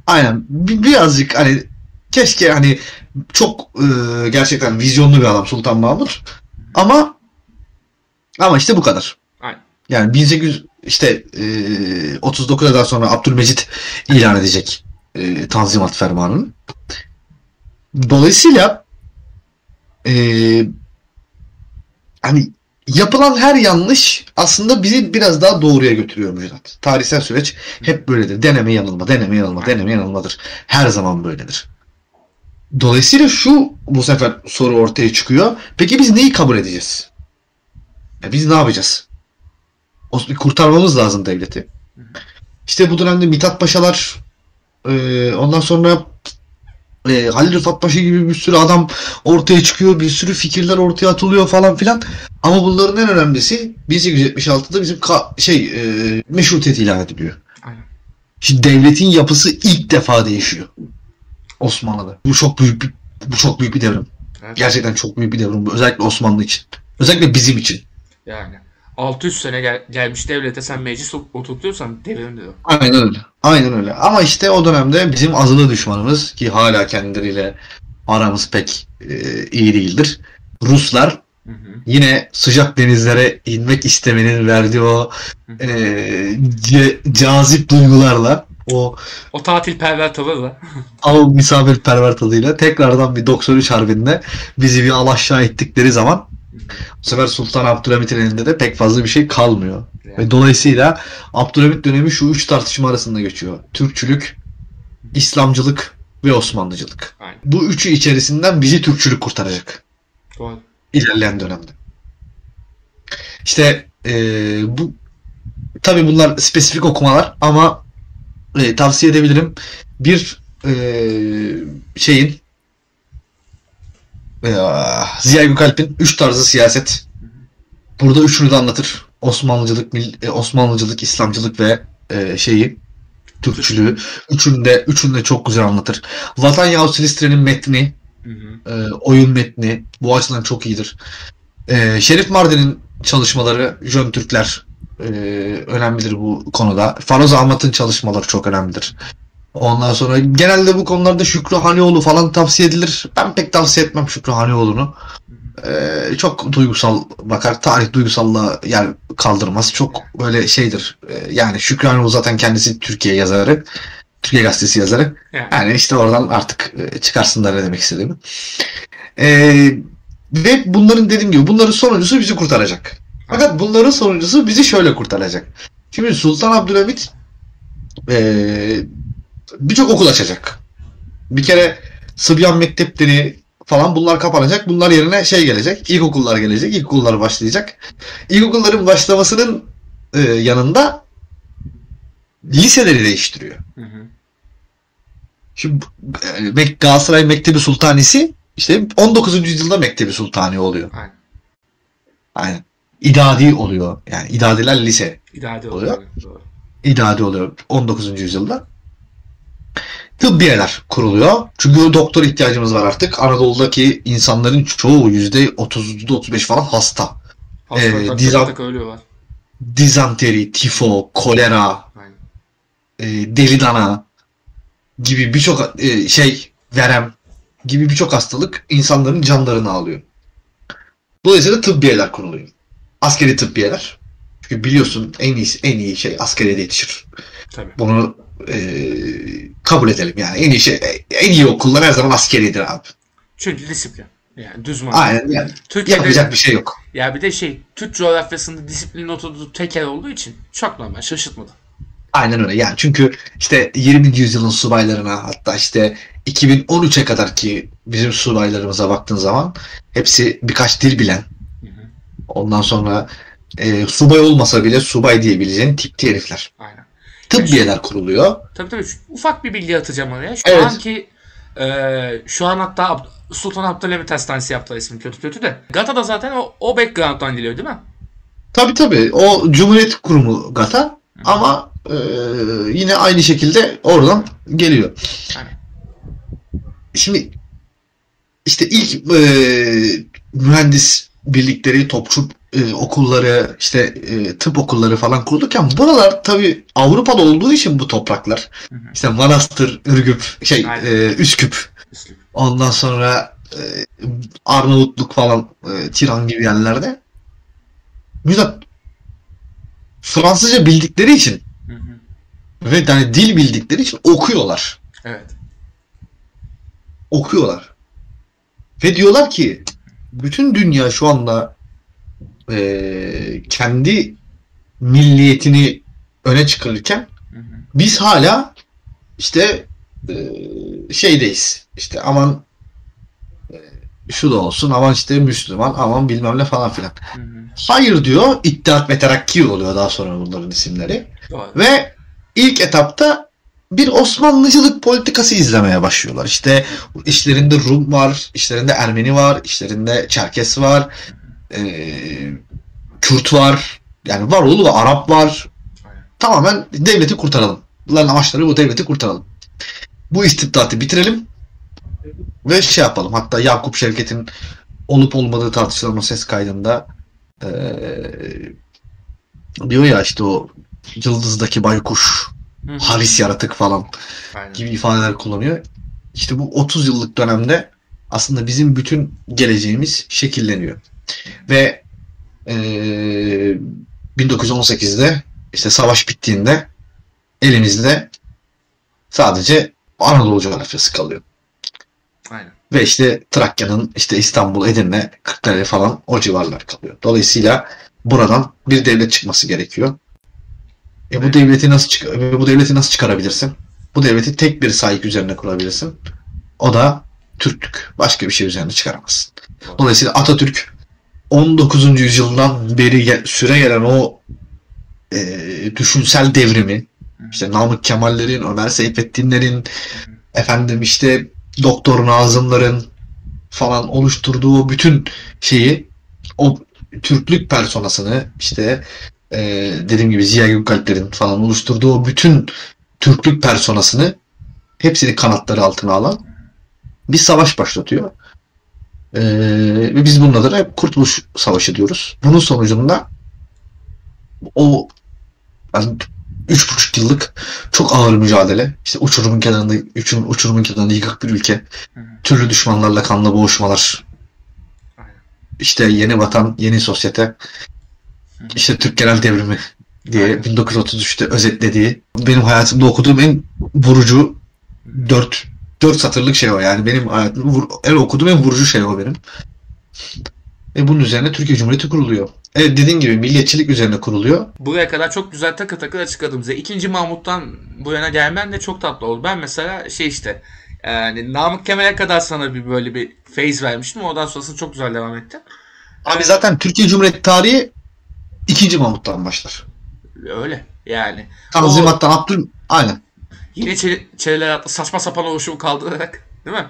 S1: Aynen. Bi- birazcık hani keşke hani çok e, gerçekten vizyonlu bir adam Sultan Mahmut. Ama ama işte bu kadar.
S2: Aynen.
S1: Yani 1800 işte e, 39'a daha sonra Abdülmecit ilan edecek e, Tanzimat Fermanı'nı. Dolayısıyla e, hani yapılan her yanlış aslında bizi biraz daha doğruya götürüyor Müjdat. Tarihsel süreç hep böyledir. Deneme yanılma, deneme yanılma, deneme yanılmadır. Her zaman böyledir. Dolayısıyla şu bu sefer soru ortaya çıkıyor. Peki biz neyi kabul edeceğiz? Ya biz ne yapacağız? Kurtarmamız lazım devleti. İşte bu dönemde Mithat Paşalar e, ondan sonra e, Halil Rıfat Paşa gibi bir sürü adam ortaya çıkıyor. Bir sürü fikirler ortaya atılıyor falan filan. Ama bunların en önemlisi 1876'da bizim şey e, meşrutiyet ilan ediliyor.
S2: Aynen.
S1: Şimdi devletin yapısı ilk defa değişiyor. Osmanlı'da. Bu çok büyük bir bu çok büyük bir devrim.
S2: Evet.
S1: Gerçekten çok büyük bir devrim. bu. Özellikle Osmanlı için. Özellikle bizim için.
S2: Yani 600 sene gel- gelmiş devlete sen meclis ot- oturtuyorsan devrimdir o.
S1: Aynen öyle. Aynen öyle. Ama işte o dönemde bizim azılı düşmanımız ki hala kendileriyle aramız pek e, iyi değildir. Ruslar
S2: Hı hı.
S1: yine sıcak denizlere inmek istemenin verdiği o e, ce- cazip duygularla o
S2: O tatilperver tavırla.
S1: av misafirperver tadıyla tekrardan bir 93 harbinde bizi bir alaşağı ettikleri zaman bu sefer Sultan Abdülhamit'in elinde de pek fazla bir şey kalmıyor.
S2: Yani.
S1: Ve dolayısıyla Abdülhamit dönemi şu üç tartışma arasında geçiyor. Türkçülük, İslamcılık ve Osmanlıcılık.
S2: Aynen.
S1: Bu üçü içerisinden bizi Türkçülük kurtaracak
S2: Doğru.
S1: ilerleyen dönemde. İşte eee, bu tabi bunlar spesifik okumalar ama e, tavsiye edebilirim. Bir eee, şeyin e, Ziya Gökalp'in üç tarzı siyaset. Burada üçünü de anlatır. Osmanlıcılık, e, Osmanlıcılık, İslamcılık ve e, şeyi Türkçülüğü. Üçünü de, üçünü de çok güzel anlatır. Vatan Yahut Silistre'nin metni,
S2: Hı hı.
S1: e, oyun metni bu açıdan çok iyidir. E, Şerif Mardin'in çalışmaları, Jön Türkler e, önemlidir bu konuda. Faroz Ahmet'in çalışmaları çok önemlidir. Ondan sonra genelde bu konularda Şükrü Hanioğlu falan tavsiye edilir. Ben pek tavsiye etmem Şükrü Hanioğlu'nu. E, çok duygusal bakar. Tarih duygusallığa yer kaldırmaz. Çok böyle şeydir. E, yani Şükrü Hanioğlu zaten kendisi Türkiye yazarı. Türkiye gazetesi yazarı.
S2: Yani.
S1: İşte oradan artık e, çıkarsınlar ne demek istediğimi. E, ve bunların dediğim gibi bunların sonuncusu bizi kurtaracak. Fakat bunların sonuncusu bizi şöyle kurtaracak. Şimdi Sultan Abdülhamit e, birçok okul açacak. Bir kere Sıbyan mektepleri falan bunlar kapanacak. Bunlar yerine şey gelecek. İlkokullar gelecek. İlkokullar başlayacak. İlkokulların başlamasının e, yanında liseleri değiştiriyor.
S2: Hı hı.
S1: Şimdi Galatasaray Mektebi Sultanisi işte 19. yüzyılda Mektebi Sultani oluyor.
S2: Aynen.
S1: Aynen. İdadi oluyor. Yani idadiler lise.
S2: İdade
S1: Oluyor.
S2: oluyor. Doğru.
S1: İdadi oluyor 19. yüzyılda. Tıbbiyeler kuruluyor. Çünkü doktor ihtiyacımız var artık. Anadolu'daki insanların çoğu %30, %35 falan hasta.
S2: Hastalıklar
S1: Ee,
S2: tak
S1: dizan-
S2: tak ölüyorlar.
S1: Dizanteri, tifo, kolera,
S2: Aynen.
S1: e, deli dana gibi birçok e, şey verem gibi birçok hastalık insanların canlarını alıyor. Dolayısıyla tıbbiyeler kuruluyor. Askeri tıbbiyeler. Çünkü biliyorsun en iyi en iyi şey askeriyede yetişir.
S2: Tabii.
S1: Bunu e, kabul edelim yani. En iyi şey en iyi okullar her zaman askeridir abi.
S2: Çünkü disiplin. Yani düz mantık.
S1: Aynen yani.
S2: Türkiye'de
S1: Yapacak bir şey yok.
S2: ya bir de şey Türk coğrafyasında disiplinin oturduğu tekel olduğu için çok normal şaşırtmadı.
S1: Aynen öyle. Yani çünkü işte 20. yüzyılın subaylarına hatta işte 2013'e kadar ki bizim subaylarımıza baktığın zaman hepsi birkaç dil bilen.
S2: Hı hı.
S1: Ondan sonra e, subay olmasa bile subay diyebileceğin tipli herifler.
S2: Aynen.
S1: Tıbbiyeler kuruluyor.
S2: Tabii tabii. Şu- Ufak bir bilgi atacağım oraya. Şu
S1: Evet.
S2: anki e, şu an hatta Sultan Abdülhamit Hastanesi yaptılar ismi kötü kötü de. Gata da zaten o, o background'dan geliyor değil mi?
S1: Tabii tabii. O Cumhuriyet Kurumu GATA ama e, yine aynı şekilde oradan geliyor.
S2: Aynen.
S1: Şimdi işte ilk e, mühendis birlikleri, topçu e, okulları, işte e, tıp okulları falan kurulurken buralar tabii Avrupa'da olduğu için bu topraklar.
S2: Hı hı.
S1: İşte Manastır, Ürgüp, şey
S2: Aynen.
S1: e, Üsküp, ondan sonra e, Arnavutluk falan, e, Tiran gibi yerlerde. Müjdat Fransızca bildikleri için
S2: Hı hı.
S1: ve yani dil bildikleri için okuyorlar.
S2: Evet.
S1: okuyorlar. Ve diyorlar ki bütün dünya şu anda eee, kendi milliyetini öne çıkarırken
S2: Hı hı.
S1: biz hala işte eee, şeydeyiz. İşte aman eee, şu da olsun aman işte Müslüman aman bilmem ne falan filan.
S2: Hı.
S1: Hayır diyor İttihat ve Terakki oluyor daha sonra bunların isimleri.
S2: Doğru.
S1: Ve ilk etapta bir Osmanlıcılık politikası izlemeye başlıyorlar. İşte işlerinde Rum var, işlerinde Ermeni var, işlerinde Çerkes var, eee, Kürt var, yani var oğlu var, Arap var. Tamamen devleti kurtaralım. Bunların amaçları bu devleti kurtaralım. Bu istibdatı bitirelim ve şey yapalım. Hatta Yakup Şevket'in olup olmadığı tartışılan o ses kaydında eee, diyor ya işte o yıldızdaki baykuş
S2: Hı
S1: haris yaratık falan
S2: Aynen.
S1: gibi ifadeler kullanıyor. İşte bu 30 yıllık dönemde aslında bizim bütün geleceğimiz şekilleniyor. Ve eee 1918'de işte savaş bittiğinde elimizde sadece Anadolu coğrafyası kalıyor.
S2: Aynen.
S1: Ve işte Trakya'nın işte İstanbul, Edirne, Kırklareli falan o civarlar kalıyor. Dolayısıyla buradan bir devlet çıkması gerekiyor. E bu devleti nasıl çık e bu devleti nasıl çıkarabilirsin? Bu devleti tek bir sahip üzerine kurabilirsin. O da Türklük. Başka bir şey üzerine çıkaramazsın. Dolayısıyla Atatürk 19. yüzyıldan beri süre gelen o e, düşünsel devrimi işte Namık Kemal'lerin, Ömer Seyfettin'lerin efendim işte Doktor Nazım'ların falan oluşturduğu o bütün şeyi o Türklük personasını işte e, dediğim gibi Ziya Gökalp'lerin falan oluşturduğu o bütün Türklük personasını hepsini kanatları altına alan bir savaş başlatıyor. E, ve biz bunun adına hep Kurtuluş Savaşı diyoruz. Bunun sonucunda o yani üç buçuk yıllık çok ağır mücadele. İşte uçurumun kenarında, uçurum, uçurumun kenarında yıkık bir ülke.
S2: Hı.
S1: Türlü düşmanlarla kanlı boğuşmalar.
S2: Aynen.
S1: İşte yeni vatan, yeni sosyete.
S2: hı.
S1: İşte Türk Genel Devrimi diye
S2: Aynen.
S1: 1933'te özetlediği benim hayatımda okuduğum en vurucu dört dört satırlık şey o yani benim hayatımda vur, en okuduğum en vurucu şey o benim. Ve bunun üzerine Türkiye Cumhuriyeti kuruluyor. Evet dediğin gibi milliyetçilik üzerine kuruluyor.
S2: Buraya kadar çok güzel takır takır açıkladım size. İkinci Mahmut'tan bu yana gelmen de çok tatlı oldu. Ben mesela şey işte yani Namık Kemal'e kadar sana bir böyle bir phase vermiştim. Oradan sonrasında çok güzel devam etti.
S1: Abi zaten Türkiye Cumhuriyeti tarihi 2. Mahmut'tan başlar.
S2: Öyle yani.
S1: Tanzimat'tan Abdül aynen.
S2: Yine çele, çeleler adlı saçma sapan oluşumu kaldırarak değil mi?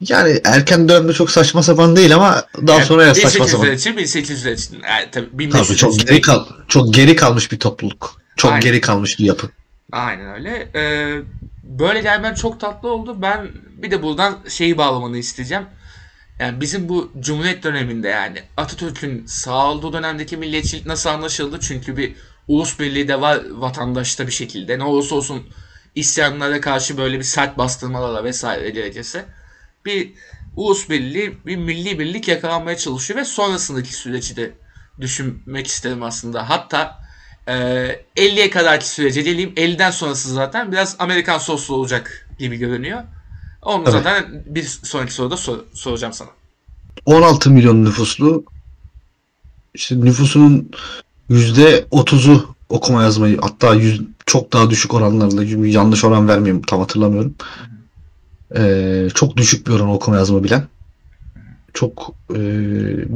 S1: Yani erken dönemde çok saçma sapan değil ama daha sonra ya saçma
S2: 1800'ler
S1: sapan.
S2: için 1800'ler için. Yani tabii 1500'ler
S1: Tabii çok geri kal çok geri kalmış bir topluluk. Çok
S2: Aynen.
S1: geri kalmış bir yapı.
S2: Aynen öyle. Ee, böyle gelmen çok tatlı oldu. Ben bir de buradan şeyi bağlamanı isteyeceğim. Yani bizim bu Cumhuriyet döneminde yani Atatürk'ün sağ olduğu dönemdeki milliyetçilik nasıl anlaşıldı? Çünkü bir ulus birliği de var vatandaşta bir şekilde. Ne olursa olsun isyanlara karşı böyle bir sert bastırmalarla vesaire gerekirse bir ulus birliği, bir milli birlik yakalanmaya çalışıyor ve sonrasındaki süreci de düşünmek isterim aslında. Hatta e, 50'ye kadarki sürece diyelim 50'den sonrası zaten biraz Amerikan soslu olacak gibi görünüyor. Onu
S1: Evet.
S2: zaten bir sonraki soruda sor- soracağım sana.
S1: 16 milyon nüfuslu işte nüfusunun %30'u okuma yazmayı hatta yüz, çok daha düşük oranlarla yanlış oran vermeyeyim tam hatırlamıyorum. Ee, çok düşük bir oran okuma yazma bilen. Çok e,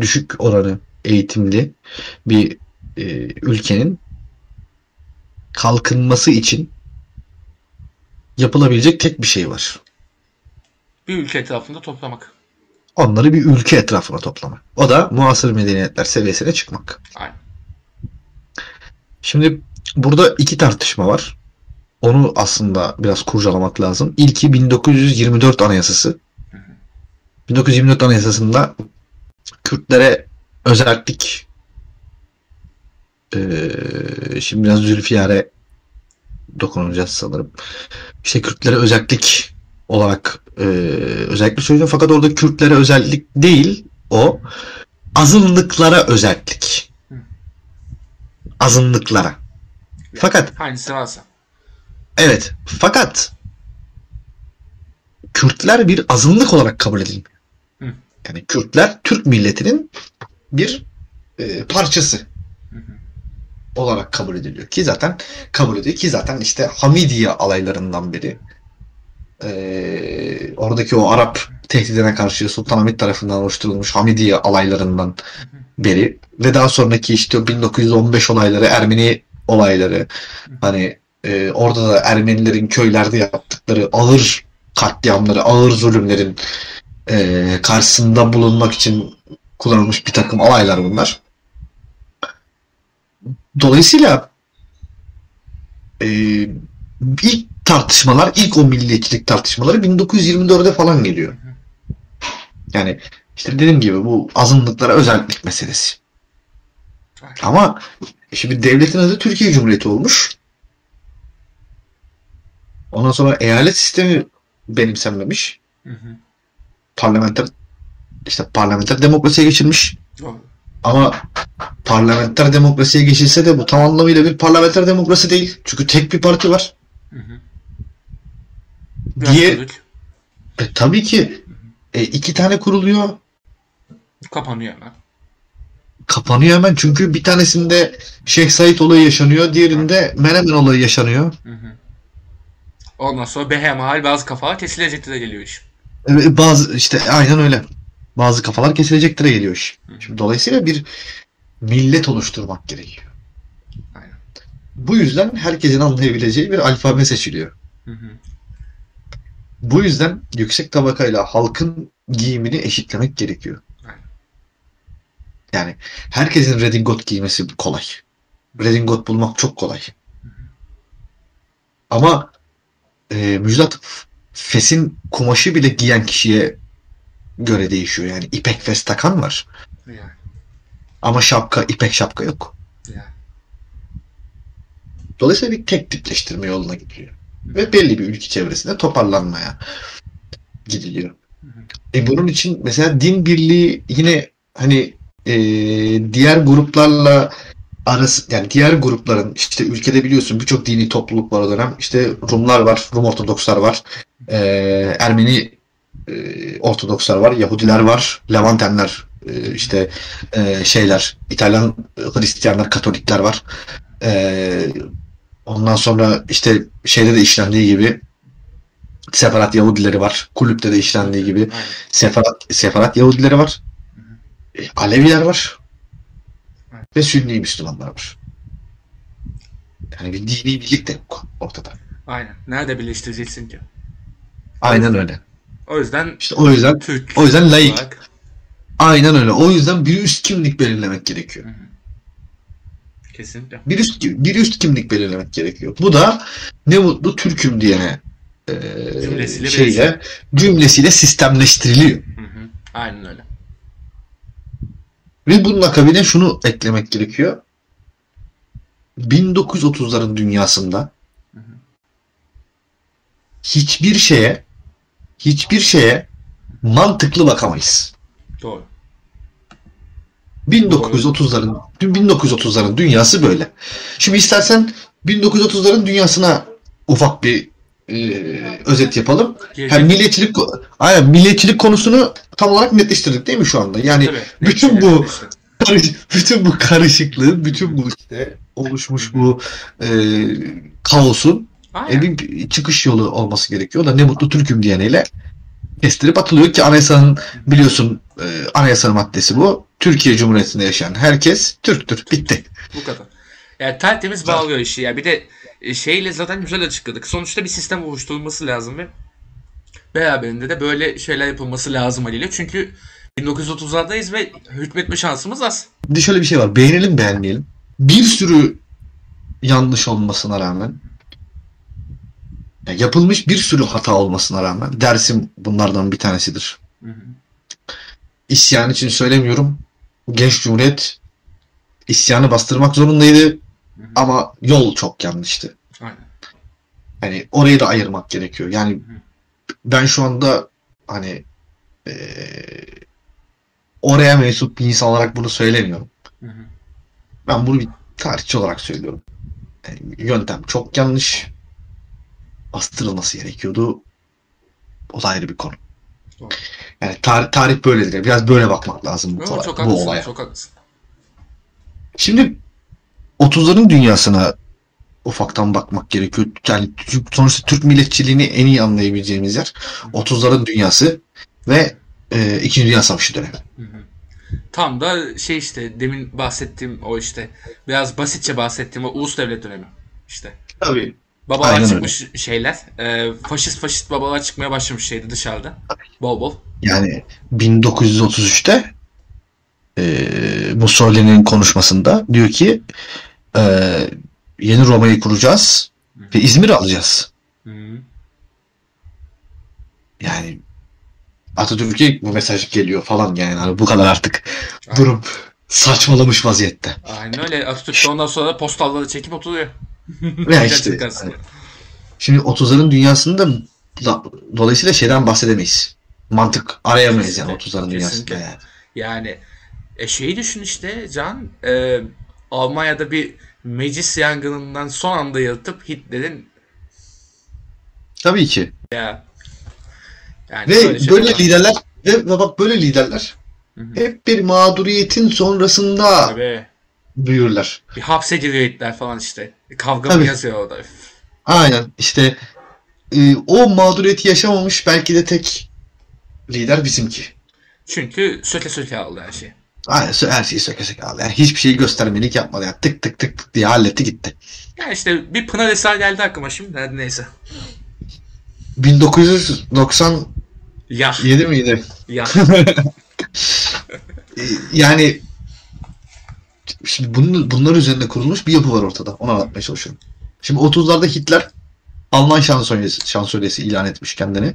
S1: düşük oranı eğitimli bir e, ülkenin kalkınması için yapılabilecek tek bir şey var.
S2: Bir ülke etrafında toplamak.
S1: Onları bir ülke etrafına toplamak. O da muasır medeniyetler seviyesine çıkmak.
S2: Aynen.
S1: Şimdi burada iki tartışma var. Onu aslında biraz kurcalamak lazım. İlki 1924 Anayasası. 1924 Anayasası'nda Kürtlere özellik eee, şimdi biraz Zülfiyar'e dokunacağız sanırım. İşte Kürtlere özellik olarak eee özellikle söylüyorum fakat orada Kürtlere özellik değil o azınlıklara özellik. Azınlıklara. Fakat
S2: Hangisi varsa.
S1: Evet. Fakat Kürtler bir azınlık olarak kabul edilmiyor.
S2: Hı.
S1: Yani Kürtler Türk milletinin bir e, parçası
S2: Hı hı.
S1: olarak kabul ediliyor. Ki zaten kabul ediyor ki zaten işte Hamidiye alaylarından biri. E, oradaki o Arap tehdidine karşı Sultanahmet tarafından oluşturulmuş Hamidiye alaylarından biri ve daha sonraki işte o 1915 olayları, Ermeni olayları hani e, orada da Ermenilerin köylerde yaptıkları ağır katliamları, ağır zulümlerin e, karşısında bulunmak için kullanılmış bir takım alaylar bunlar. Dolayısıyla e, ilk tartışmalar, ilk o milliyetçilik tartışmaları 1924'e falan geliyor. Yani işte dediğim gibi bu azınlıklara özellik meselesi. Ama şimdi devletin adı Türkiye Cumhuriyeti olmuş. Ondan sonra eyalet sistemi benimsenmemiş.
S2: Hı hı.
S1: Parlamenter işte parlamenter demokrasiye geçilmiş.
S2: Doğru.
S1: Ama parlamenter demokrasiye geçilse de bu tam anlamıyla bir parlamenter demokrasi değil. Çünkü tek bir parti var.
S2: Hı hı. Bölük.
S1: e, tabii ki e, iki tane kuruluyor.
S2: Kapanıyor hemen.
S1: Kapanıyor hemen çünkü bir tanesinde Şeyh Said olayı yaşanıyor. Diğerinde Menemen olayı yaşanıyor.
S2: Hı hı. Ondan sonra behemahal bazı kafalar kesilecekti de geliyor iş.
S1: E, bazı işte aynen öyle. Bazı kafalar kesilecektir geliyor iş. Şimdi dolayısıyla bir millet oluşturmak gerekiyor.
S2: Aynen.
S1: Bu yüzden herkesin anlayabileceği bir alfabe seçiliyor.
S2: Hı hı.
S1: Bu yüzden yüksek tabakayla halkın giyimini eşitlemek gerekiyor. Yani herkesin redingot giymesi kolay. Redingot bulmak çok kolay. Ama e, Müjdat fesin kumaşı bile giyen kişiye göre değişiyor. Yani ipek fes takan var.
S2: Yani.
S1: Ama şapka, ipek şapka yok.
S2: Yani.
S1: Dolayısıyla bir tek tipleştirme yoluna gidiliyor. Ve belli bir ülke çevresinde toparlanmaya gidiliyor. E bunun için mesela din birliği yine hani e, diğer gruplarla arası yani diğer grupların işte ülkede biliyorsun birçok dini topluluk var o dönem. İşte Rumlar var, Rum Ortodokslar var. E, Ermeni e, Ortodokslar var, Yahudiler var, Levantenler e, işte e, şeyler, İtalyan Hristiyanlar, Katolikler var. E, ondan sonra işte şeyde de işlendiği gibi Sefarat Yahudileri var. Kulüpte de işlendiği gibi
S2: Aynen.
S1: Sefarat, Sefarat Yahudileri var. E, Aleviler var. Ve Sünni Müslümanlar var. Yani bir dini birlik de yok ortada.
S2: Aynen. Nerede birleştireceksin ki?
S1: Aynen öyle.
S2: O yüzden
S1: İşte o yüzden
S2: Türk
S1: o yüzden laik.
S2: olarak
S1: aynen öyle. O yüzden bir üst kimlik belirlemek gerekiyor.
S2: kesinlikle.
S1: Bir üst bir üst kimlik belirlemek gerekiyor. Bu da ne mutlu Türk'üm diyene e,
S2: Cümlesiyle
S1: şeyle cümlesiyle sistemleştiriliyor.
S2: Hı hı. Aynen öyle.
S1: Ve bunun akabine şunu eklemek gerekiyor. 1930'ların dünyasında hiçbir şeye hiçbir şeye mantıklı bakamayız.
S2: Doğru.
S1: 1930'ların 1930'ların dünyası böyle. Şimdi istersen 1930'ların dünyasına ufak bir e, özet yapalım.
S2: Gelecek-
S1: Yani milliyetçilik aynen milliyetçilik konusunu tam olarak netleştirdik değil mi şu anda? Yani
S2: Tabii,
S1: bütün bu- karış- bütün bu karışıklığın, bütün bu işte oluşmuş bu e, kaosun
S2: Aynen.
S1: e, bir çıkış yolu olması gerekiyor. O da ne mutlu Türk'üm diyeniyle kestirip atılıyor ki anayasanın biliyorsun e, anayasanın maddesi bu. Türkiye Cumhuriyeti'nde yaşayan herkes Türktür. Bitti.
S2: Bu kadar. Yani tertemiz bağlıyor işi ya. Bir de e, şeyle zaten güzel açıkladık. Sonuçta bir sistem oluşturulması lazım ve beraberinde de böyle şeyler yapılması lazım haliyle. Çünkü 1930'lardayız ve hükmetme şansımız az.
S1: Bir de şöyle bir şey var. Beğenelim beğenmeyelim. Bir sürü yanlış olmasına rağmen ya yapılmış bir sürü hata olmasına rağmen Dersim bunlardan bir tanesidir.
S2: Hı hı.
S1: İsyan için söylemiyorum. Genç Cumhuriyet isyanı bastırmak zorundaydı
S2: Hı hı.
S1: ama yol çok yanlıştı.
S2: Aynen.
S1: Hani orayı da ayırmak gerekiyor. Yani ben şu anda hani eee, oraya mensup bir insan olarak bunu söylemiyorum.
S2: Hı hı.
S1: Ben bunu bir tarihçi olarak söylüyorum. Yani yöntem çok yanlış. Bastırılması gerekiyordu. O da ayrı bir konu.
S2: Doğru.
S1: Yani tarih, tarih böyledir. Biraz böyle bakmak lazım bu, kolay-
S2: çok
S1: bu
S2: haklısın.
S1: olaya.
S2: Çok haklısın.
S1: Şimdi 30'ların dünyasına ufaktan bakmak gerekiyor. Yani sonuçta Türk milletçiliğini en iyi anlayabileceğimiz yer 30'ların dünyası ve e, İkinci Dünya Savaşı dönemi.
S2: Hı hı. Tam da şey işte demin bahsettiğim o işte biraz basitçe bahsettiğim o ulus devlet dönemi. İşte
S1: Tabii.
S2: babalar
S1: Aynen
S2: çıkmış şeyler. e, faşist faşist babalar çıkmaya başlamış şeydi dışarıda. Bol bol.
S1: Yani 1933'te e, Mussolini'nin konuşmasında diyor ki e, yeni Roma'yı kuracağız ve İzmir'i alacağız.
S2: Hı.
S1: Yani Atatürk'e bu mesaj geliyor falan yani Hani bu kadar artık
S2: Aynen.
S1: durum saçmalamış vaziyette.
S2: Aynen öyle. Atatürk ondan sonra postalları çekip oturuyor.
S1: Ve işte hani şimdi 30'ların dünyasında da- dolayısıyla şeyden bahsedemeyiz. Mantık arayamayız yani
S2: Kesinlikle,
S1: 30'ların dünyasında yani.
S2: Yani e, şeyi düşün işte Can e, Almanya'da bir meclis yangınından son anda yatıp Hitler'in
S1: Tabii ki.
S2: ya yani
S1: Ve
S2: şeyler
S1: böyle
S2: var.
S1: liderler ve, ve bak böyle liderler
S2: Hı hı.
S1: hep bir mağduriyetin sonrasında
S2: Tabii.
S1: büyürler.
S2: Bir hapse giriyor Hitler falan işte. Kavga mı yazıyor orada.
S1: Aynen işte e, o mağduriyeti yaşamamış belki de tek lider bizimki.
S2: Çünkü söke söke aldı her şey.
S1: Aynen her şeyi söke söke aldı. Yani hiçbir şeyi göstermelik yapmadı. Yani tık tık tık tık diye halletti gitti.
S2: Ya işte bir Pınar Esar geldi aklıma şimdi. Hadi neyse.
S1: 1997
S2: Ya.
S1: miydi?
S2: Ya.
S1: E, Yani şimdi bunun, bunlar üzerine kurulmuş bir yapı var ortada. Onu anlatmaya çalışıyorum. Şimdi 30'larda Hitler Alman şansölyesi, şansölyesi ilan etmiş kendini.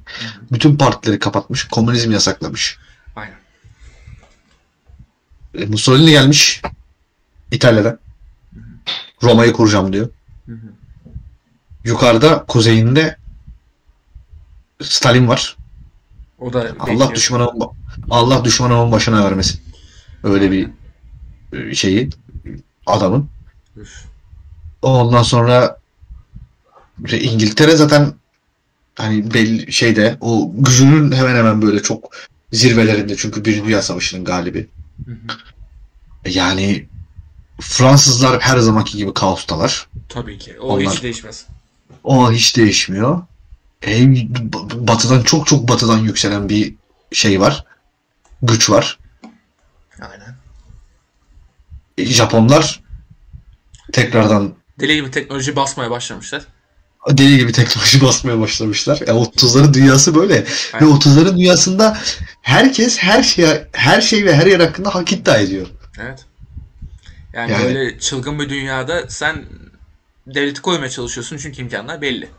S1: Bütün partileri kapatmış. Komünizmi yasaklamış.
S2: Aynen.
S1: E, Mussolini gelmiş İtalya'da. Roma'yı kuracağım diyor.
S2: Hı hı.
S1: Yukarıda kuzeyinde Stalin var.
S2: O da
S1: Allah
S2: bekliyor.
S1: düşmanımın Allah düşmanımın başına vermesin. Öyle bir e, şeyi adamın.
S2: Üf.
S1: Ondan sonra İngiltere zaten hani belli şeyde o gücünün hemen hemen böyle çok zirvelerinde çünkü bir Dünya Savaşı'nın galibi.
S2: Hı hı.
S1: Yani Fransızlar her zamanki gibi kaostalar.
S2: Tabii ki. O
S1: Onlar-
S2: hiç değişmez.
S1: O hiç değişmiyor. E, batıdan çok çok batıdan yükselen bir şey var. Güç var.
S2: Aynen.
S1: E, Japonlar tekrardan
S2: Deli gibi teknoloji basmaya başlamışlar.
S1: Deli gibi teknoloji basmaya başlamışlar. E, 30'ların dünyası böyle. Ve
S2: Aynen.
S1: 30'ların dünyasında herkes her şeye her şey ve her yer hakkında hak iddia ediyor.
S2: Evet. Yani,
S1: Yani-
S2: böyle çılgın bir dünyada sen devleti koymaya çalışıyorsun çünkü imkanlar belli.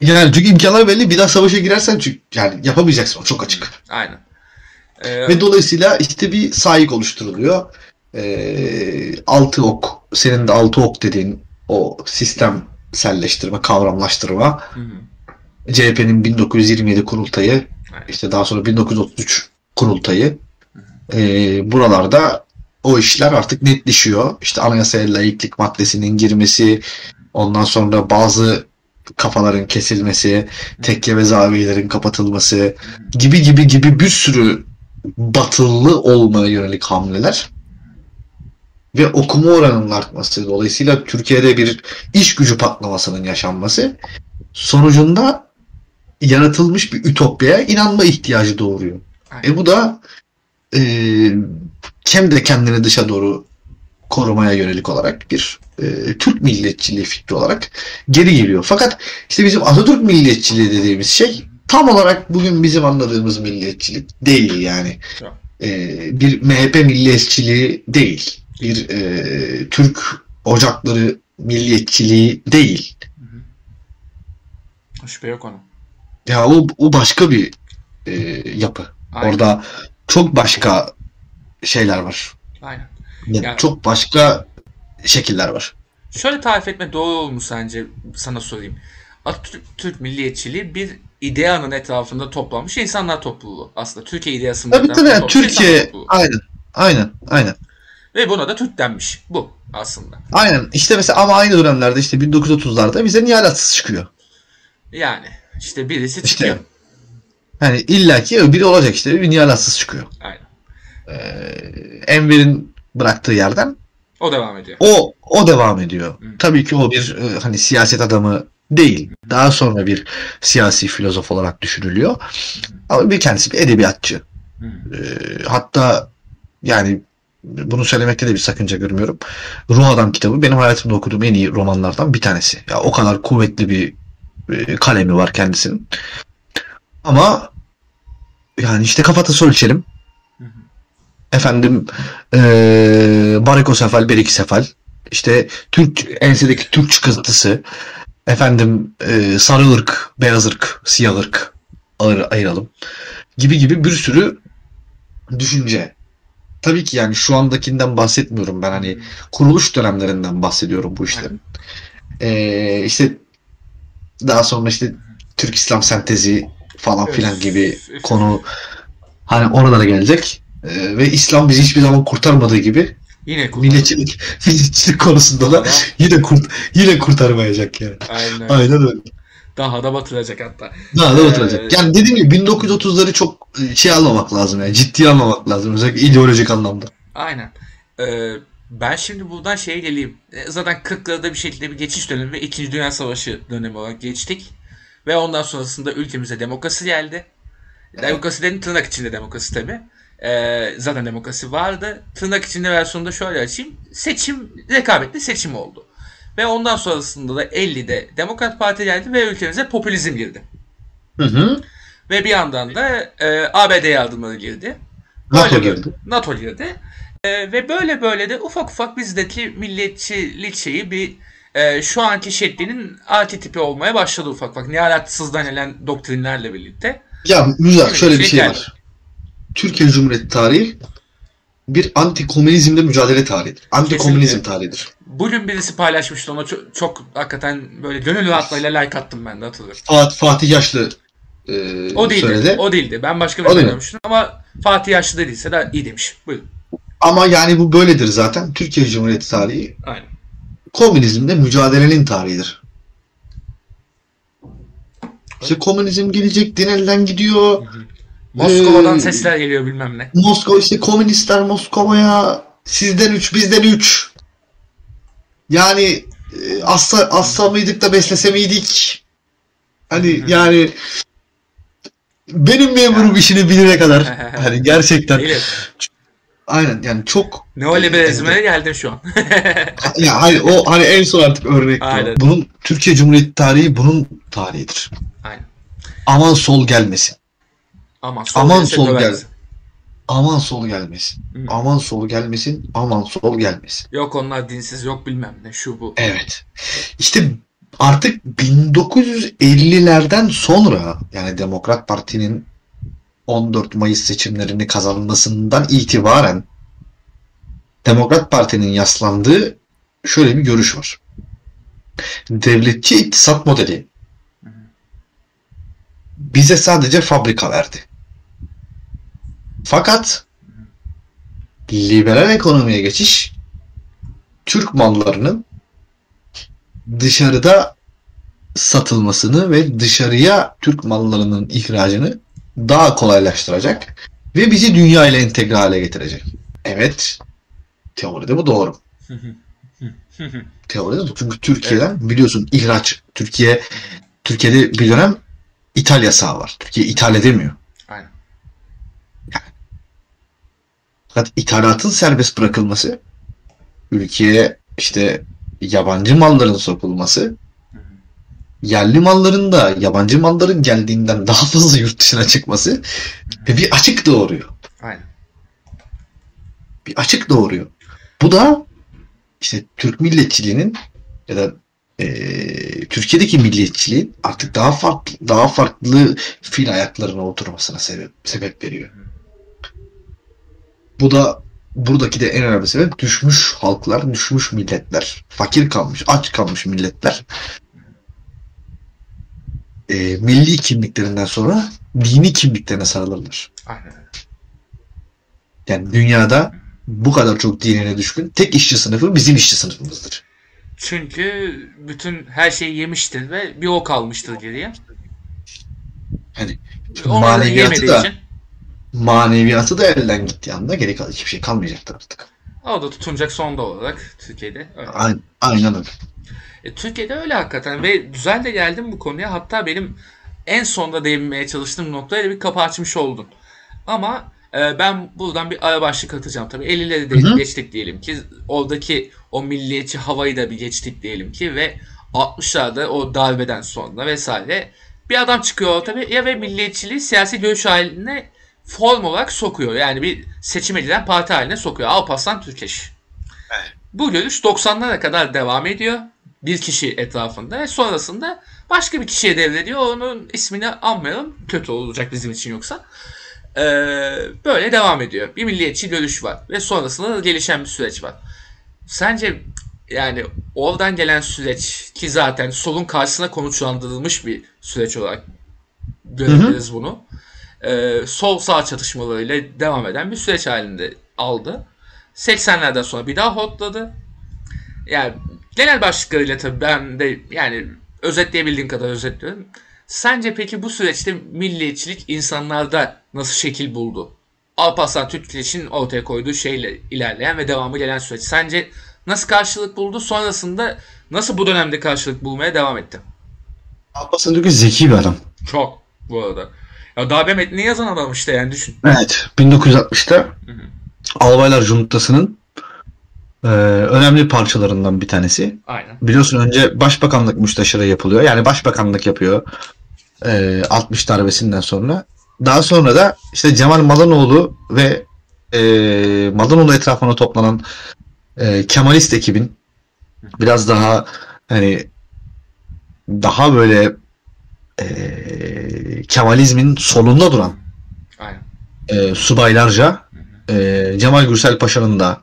S1: Yani çünkü imkanlar belli. Bir daha savaşa girersen çünkü yani yapamayacaksın o çok açık.
S2: Aynen. Ee,
S1: Ve dolayısıyla işte bir sahik oluşturuluyor. Ee, altı ok. Senin de altı ok dediğin o sistemselleştirme, kavramlaştırma. CHP'nin 1927 kurultayı,
S2: Aynen.
S1: işte daha sonra 1933 kurultayı. Ee, buralarda o işler artık netleşiyor. İşte anayasaya layıklık maddesinin girmesi, ondan sonra bazı kafaların kesilmesi, tekke ve zaviyelerin kapatılması gibi gibi gibi bir sürü batıllı olmaya yönelik hamleler ve okuma oranının artması dolayısıyla Türkiye'de bir iş gücü patlamasının yaşanması sonucunda yaratılmış bir ütopyaya inanma ihtiyacı doğuruyor.
S2: Aynen.
S1: E bu da e, hem de kendini dışa doğru korumaya yönelik olarak bir e, Türk milliyetçiliği fikri olarak geri geliyor. Fakat işte bizim Atatürk milliyetçiliği dediğimiz şey tam olarak bugün bizim anladığımız milliyetçilik değil yani. E, bir MHP milliyetçiliği değil. Bir e, Türk ocakları milliyetçiliği değil.
S2: Şüphe yok onun.
S1: Ya o, o başka bir e, yapı.
S2: Aynen.
S1: Orada çok başka şeyler var.
S2: Aynen.
S1: Yani
S2: Yani-
S1: Çok başka şekiller var.
S2: Şöyle tarif etme doğru olur mu sence? Sana sorayım. Atatürk Türk milliyetçiliği bir ideanın etrafında toplanmış insanlar topluluğu. Aslında Türkiye ideasının
S1: Tabii tabii. Türkiye aynen. Aynen. Aynen.
S2: Ve buna da Türk denmiş. Bu aslında.
S1: Aynen. İşte mesela ama aynı dönemlerde işte 1930'larda bize nihalatsız çıkıyor.
S2: Yani işte birisi
S1: İşte.
S2: çıkıyor.
S1: Yani illaki biri olacak işte bir nihalatsız çıkıyor.
S2: Aynen.
S1: Ee, Enver'in bıraktığı yerden
S2: O devam ediyor.
S1: o o devam ediyor.
S2: Hı.
S1: Tabii ki o bir e, hani siyaset adamı değil. Daha sonra bir siyasi filozof olarak düşünülüyor. Ama bir kendisi bir edebiyatçı.
S2: Hı.
S1: Ee, hatta yani bunu söylemekte de bir sakınca görmüyorum. Ruh Adam kitabı benim hayatımda okuduğum en iyi romanlardan bir tanesi. Ya o kadar kuvvetli bir e, kalemi var kendisinin. Ama yani işte kafatası ölçelim.
S2: Hı hı.
S1: Efendim e, barikosefal, berikisefal. İşte Türk ensedeki Türk çıkıntısı. Efendim e, sarı ırk, beyaz ırk, siyah ırk ayır, ayıralım. Gibi gibi bir sürü düşünce. Tabii ki yani şu andakinden bahsetmiyorum ben hani kuruluş dönemlerinden bahsediyorum bu işlerin. Ee, işte daha sonra işte Türk İslam sentezi falan filan gibi konu hani oralara gelecek. Ee, ve İslam bizi hiçbir zaman kurtarmadığı gibi
S2: Yine kurtardı.
S1: milliyetçilik, milliyetçilik konusunda da yine kurt yine kurtarmayacak yani.
S2: aynen.
S1: Aynen öyle.
S2: Daha da batıracak hatta.
S1: Daha da
S2: Ee,
S1: oturacak. Yani dediğim gibi 1930'ları çok şey almamak lazım yani ciddiye almamak lazım özellikle ideolojik anlamda.
S2: Aynen. Ee, ben şimdi buradan şeye geleyim. E, Zaten 40'larda bir şekilde bir geçiş dönemi ve 2. Dünya Savaşı dönemi olarak geçtik. Ve ondan sonrasında ülkemize demokrasi geldi. Demokrasi dedim tırnak içinde demokrasi tabi. zaten demokrasi vardı. Tırnak içinde versiyonda şöyle açayım. Seçim, rekabetli seçim oldu. Ve ondan sonrasında da 50'de Demokrat Parti geldi ve ülkemize popülizm girdi.
S1: Hı hı.
S2: Ve bir yandan da e, ABD yardımları girdi.
S1: NATO
S2: Böyle
S1: girdi.
S2: NATO girdi. Ee, ve böyle böyle de ufak ufak bizdeki milliyetçilik şeyi bir e, şu anki şeklinin arketipi olmaya başladı ufak ufak. Nihalatsızdan gelen doktrinlerle birlikte.
S1: Ya
S2: Öyle
S1: şöyle
S2: bir şey
S1: şey var. Türkiye Cumhuriyeti tarihi bir anti-komünizmle mücadele tarihidir. Anti-komünizm
S2: Kesinlikle.
S1: tarihidir.
S2: Bugün birisi paylaşmıştı ona çok, çok hakikaten böyle gönül rahatlığıyla like attım ben de hatırlıyorum.
S1: Fatih, Fatih Yaşlı e,
S2: O değildi.
S1: söyledi.
S2: O değildi. Ben başka bir şey demiştim ama Fatih Yaşlı dediyse de iyi demiş. Buyurun.
S1: Ama yani bu böyledir zaten. Türkiye Cumhuriyeti tarihi
S2: Aynen.
S1: komünizmle mücadelenin tarihidir. İşte komünizm gelecek, din elden gidiyor.
S2: Moskova'dan
S1: Ee,
S2: sesler geliyor bilmem ne.
S1: Moskova işte komünistler Moskova'ya sizden üç bizden üç. Yani e, assa, assa mıydık da beslese miydik? Hani
S2: Hı
S1: yani benim memurum işini bilene kadar hani gerçekten aynen yani çok
S2: Neoliberalizme geldim şu an.
S1: ya hayır o hani en son artık örnek.
S2: Aynen.
S1: Bunun Türkiye Cumhuriyeti tarihi bunun tarihidir.
S2: Aynen.
S1: Aman sol gelmesin.
S2: Aman sol,
S1: Aman sol gel. Aman sol gelmesin.
S2: Hı.
S1: Aman sol gelmesin. Aman sol gelmesin.
S2: Yok onlar dinsiz yok bilmem ne şu bu.
S1: Evet. İşte artık 1950'lerden sonra yani Demokrat Parti'nin 14 Mayıs seçimlerini kazanmasından itibaren Demokrat Parti'nin yaslandığı şöyle bir görüş var. devletçi iktisat modeli bize sadece fabrika verdi. Fakat liberal ekonomiye geçiş Türk mallarının dışarıda satılmasını ve dışarıya Türk mallarının ihracını daha kolaylaştıracak ve bizi dünya ile entegre hale getirecek. Evet, teoride bu doğru. teoride bu. Çünkü Türkiye'den biliyorsun ihraç, Türkiye Türkiye'de bir dönem ithal yasağı var. Türkiye ithal edemiyor.
S2: Aynen.
S1: Fakat ithalatın serbest bırakılması ülkeye işte yabancı malların sokulması yerli malların da yabancı malların geldiğinden daha fazla yurt dışına çıkması bir açık doğuruyor.
S2: Aynen.
S1: Bir açık doğuruyor. Bu da işte Türk milliyetçiliğinin ya da e, Türkiye'deki milliyetçiliğin artık daha farklı daha farklı fil ayaklarına oturmasına sebep sebep veriyor. Bu da buradaki de en önemli sebep düşmüş halklar, düşmüş milletler, fakir kalmış, aç kalmış milletler e, milli kimliklerinden sonra dini kimliklerine sarılırlar.
S2: Aynen.
S1: Yani dünyada bu kadar çok dinine düşkün tek işçi sınıfı bizim işçi sınıfımızdır.
S2: Çünkü bütün her şeyi yemiştir ve bir o kalmıştır geriye.
S1: Hani
S2: da
S1: maneviyatı da
S2: için
S1: maneviyatı da elden gittiği anda geri kalan hiçbir şey kalmayacaktır artık.
S2: o da tutunacak sonda olarak Türkiye'de. Öyle.
S1: Aynen, aynen öyle.
S2: E, Türkiye'de öyle hakikaten ve güzel de geldim bu konuya. Hatta benim en sonda değinmeye çalıştığım noktaya bir kapı açmış oldun. Ama e, ben buradan bir ara başlık atacağım tabii. 50'leri de
S1: Hı hı.
S2: geçtik diyelim ki. Oradaki o milliyetçi havayı da bir geçtik diyelim ki ve 60'larda o darbeden sonra vesaire bir adam çıkıyor tabii ya ve milliyetçiliği siyasi görüş haline form olarak sokuyor. Yani bir seçim edilen parti haline sokuyor. Alparslan Türkeş. Bu görüş 90'lara kadar devam ediyor. Bir kişi etrafında ve sonrasında başka bir kişiye devrediyor. Onun ismini anmayalım. Kötü olacak bizim için yoksa. Ee, böyle devam ediyor. Bir milliyetçi görüş var. Ve sonrasında da gelişen bir süreç var. Sence yani oradan gelen süreç ki zaten solun karşısına konuşlandırılmış bir süreç olarak görebiliriz bunu. Ee, sol sağ çatışmalarıyla devam eden bir süreç halinde aldı. 80'lerden sonra bir daha hotladı. Yani genel başlıklarıyla tabii ben de yani özetleyebildiğim kadar özetliyorum. Sence peki bu süreçte milliyetçilik insanlarda nasıl şekil buldu? Alparslan Türkeş'in ortaya koyduğu şeyle ilerleyen ve devamı gelen süreç. Sence nasıl karşılık buldu? Sonrasında nasıl bu dönemde karşılık bulmaya devam etti?
S1: Alparslan Türkeş zeki bir adam.
S2: Çok bu arada. Ya darbe metnini yazan adam işte yani düşün.
S1: Evet. 1960'ta Albaylar Cumhuriyeti'nin e, önemli parçalarından bir tanesi.
S2: Aynen.
S1: Biliyorsun önce başbakanlık müsteşarı yapılıyor. Yani başbakanlık yapıyor. E, 60 darbesinden sonra. Daha sonra da işte Cemal Malanoğlu ve e, Malanoğlu etrafına toplanan e, Kemalist ekibin biraz daha hani daha böyle e, Kemalizmin solunda duran
S2: Aynen.
S1: e, subaylarca e, Cemal Gürsel Paşa'nın da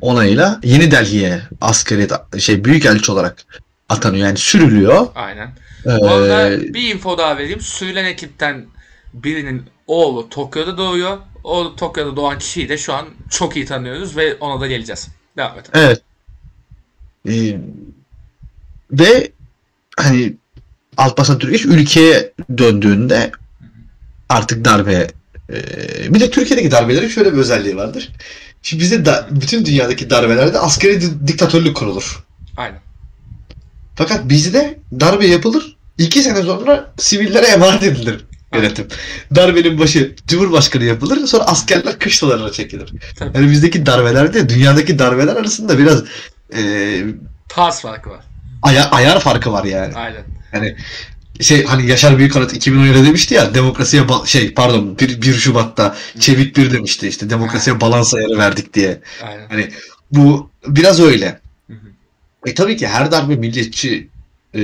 S1: onayıyla Yeni Delhi'ye askeri şey büyük elçi olarak atanıyor. Yani sürülüyor.
S2: Aynen.
S1: Ee,
S2: bir info daha vereyim. Sürülen ekipten birinin oğlu Tokyo'da doğuyor. O Tokyo'da doğan kişiyi de şu an çok iyi tanıyoruz ve ona da geleceğiz. Devam et.
S1: Evet. Ee, ve hani Alparslan Türkeş ülkeye döndüğünde artık darbe e, bir de Türkiye'deki darbelerin şöyle bir özelliği vardır. Şimdi bize da, bütün dünyadaki darbelerde askeri di- diktatörlük kurulur.
S2: Aynen.
S1: Fakat bizde darbe yapılır. iki sene sonra sivillere emanet edilir yönetim. Darbenin başı Cumhurbaşkanı yapılır. Sonra askerler kışlalarına çekilir.
S2: Tabii.
S1: Yani bizdeki darbelerde dünyadaki darbeler arasında biraz e,
S2: Tarz farkı var.
S1: aya- ayar farkı var yani.
S2: Aynen.
S1: Yani şey hani Yaşar Büyükanıt 2017'de demişti ya demokrasiye şey pardon 1, 1 Şubat'ta çevik bir demişti işte demokrasiye balans ayarı verdik diye.
S2: Aynen.
S1: Hani bu biraz öyle.
S2: Hı hı.
S1: E tabii ki her darbe milliyetçi e,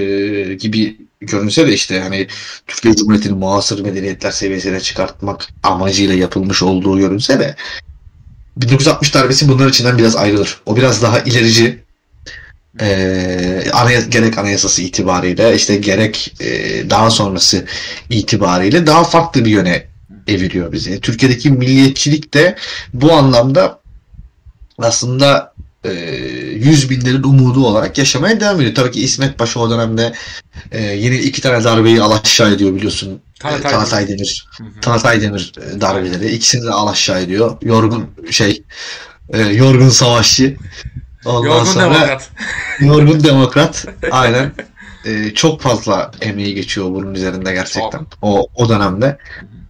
S1: gibi görünse de işte hani Türkiye Cumhuriyeti'ni muasır medeniyetler seviyesine çıkartmak amacıyla yapılmış olduğu görünse de 1960 darbesi bunların içinden biraz ayrılır. O biraz daha ilerici e, anaya, gerek anayasası itibariyle işte gerek e, daha sonrası itibariyle daha farklı bir yöne eviriyor bizi. Türkiye'deki milliyetçilik de bu anlamda aslında e, yüz binlerin umudu olarak yaşamaya devam ediyor. Tabii ki İsmet Paşa o dönemde e, yine iki tane darbeyi alaşağı ediyor biliyorsun.
S2: Talatay
S1: E, Demir. Talatay Demir e, darbeleri. İkisini de alaşağı ediyor. Yorgun şey e, yorgun savaşçı. Ondan
S2: Yorgun
S1: sonra
S2: demokrat.
S1: yorgun demokrat. Aynen. E, çok fazla emeği geçiyor bunun üzerinde gerçekten. O o dönemde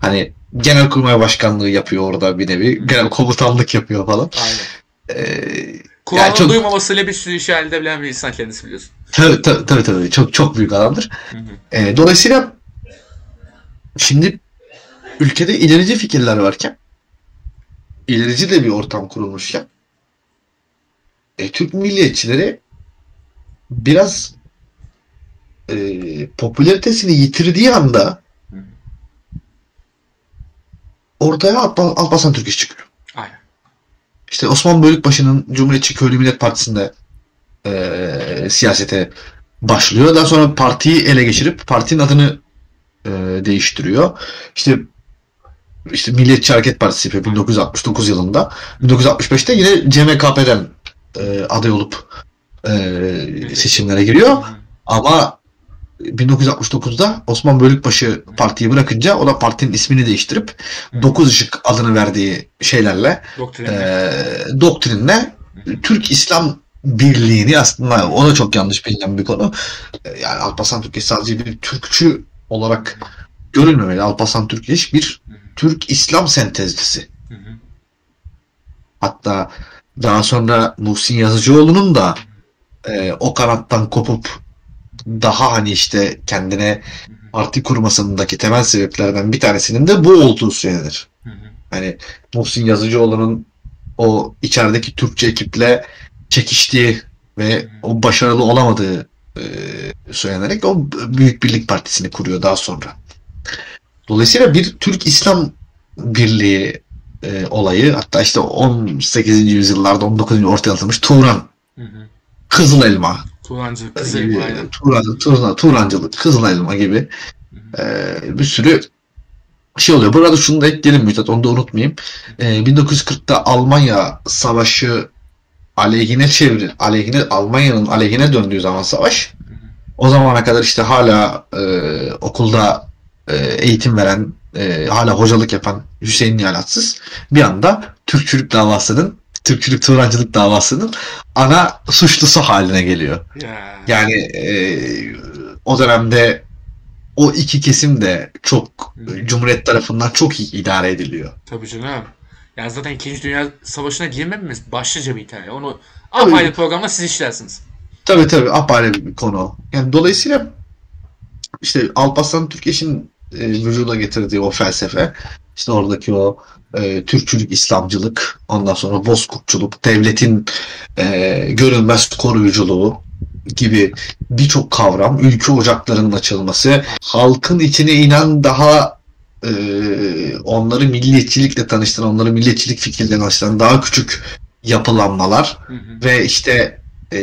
S1: hani Genelkurmay Başkanlığı yapıyor orada bir nevi. Genel komutanlık yapıyor falan.
S2: Aynen.
S1: E,
S2: Kulağının
S1: çok-
S2: duymamasıyla bir sürü işi elde bilen bir insan kendisi biliyorsun.
S1: tabii, tabii tabii tabii. Çok çok büyük adamdır.
S2: Hı hı.
S1: E, dolayısıyla şimdi ülkede ilerici fikirler varken ilerici de bir ortam kurulmuşken e, Türk milliyetçileri biraz e, popülaritesini yitirdiği anda ortaya Alpa- Alparslan Türk iş çıkıyor.
S2: Aynen.
S1: İşte Osman Bölükbaşı'nın Cumhuriyetçi Köylü Millet Partisi'nde e, siyasete başlıyor. Daha sonra partiyi ele geçirip partinin adını e, değiştiriyor. İşte işte Milliyetçi Hareket Partisi yapıyor 1969 yılında. 1965'te yine CMKP'den e, aday olup e, seçimlere giriyor. Ama 1969'da Osman Bölükbaşı partiyi bırakınca o da partinin ismini değiştirip
S2: Hı.
S1: Dokuz Işık adını verdiği şeylerle
S2: Doktrinle.
S1: e, doktrinle Türk İslam Birliği'ni aslında o da çok yanlış bilinen bir konu. E, Yani Alparslan Türkeş sadece bir Türkçü olarak görülmemeli. Alparslan Türkeş bir. Türk İslam sentezcisi. Hatta daha sonra Muhsin Yazıcıoğlu'nun da e, o kanattan kopup daha hani işte kendine parti kurmasındaki temel sebeplerden bir tanesinin de bu olduğu söylenir. Hani Muhsin Yazıcıoğlu'nun o içerideki Türkçe ekiple çekiştiği ve o başarılı olamadığı e, söylenerek o Büyük Birlik Partisi'ni kuruyor daha sonra. Dolayısıyla bir Türk İslam Birliği e, olayı hatta işte 18. yüzyıllarda 19. ortaya atılmış Turan,
S2: Hı hı.
S1: Kızıl Elma
S2: Turancı, kızı
S1: gibi,
S2: aynen.
S1: Turan, Turan, Turancılık, Kızıl Elma gibi e, bir sürü şey oluyor. Burada şunu da ekleyelim Müjdat, onu da unutmayayım. E, 1940'ta Almanya Savaşı aleyhine çevir, aleyhine Almanya'nın aleyhine döndüğü zaman savaş o zamana kadar işte hala e, okulda e, eğitim veren, e, hala hocalık yapan Hüseyin Nihalatsız bir anda Türkçülük davasının, Türkçülük Turancılık davasının ana suçlusu haline geliyor.
S2: Ya.
S1: Yani e, o dönemde o iki kesim de çok. Cumhuriyet tarafından çok iyi idare ediliyor.
S2: Tabii canım. Yani zaten 2. Dünya Savaşı'na girmememiz başlıca bir hikaye. Onu apayrı programda siz işlersiniz.
S1: Tabii tabii apayrı bir konu. Yani dolayısıyla işte Alparslan Türkeş'in e, vücuda getirdiği o felsefe işte oradaki o e, Türkçülük, İslamcılık, ondan sonra Bozkurtçuluk, devletin e, görünmez koruyuculuğu gibi birçok kavram, ülke ocaklarının açılması, halkın içine inen daha e, onları milliyetçilikle tanıştıran, onları milliyetçilik fikirlerine tanıştıran daha küçük yapılanmalar
S2: Hı hı.
S1: ve işte e,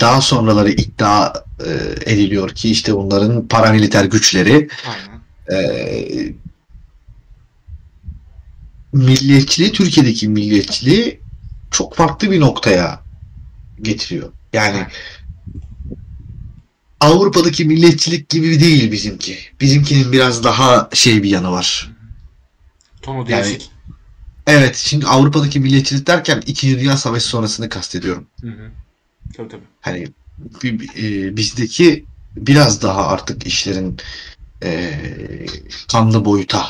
S1: daha sonraları iddia e, ediliyor ki işte bunların paramiliter güçleri
S2: Aynen.
S1: E, milliyetçiliği Türkiye'deki milliyetçiliği çok farklı bir noktaya getiriyor. Yani Avrupa'daki milliyetçilik gibi değil bizimki. Bizimkinin biraz daha şey bir yanı var.
S2: Tonu
S1: Yani-
S2: değişik.
S1: Evet, şimdi Avrupa'daki milliyetçilik derken İkinci Dünya Savaşı sonrasını kastediyorum.
S2: Hı hı. Tabii tabii.
S1: Hani e, bizdeki biraz daha artık işlerin e, kanlı boyuta.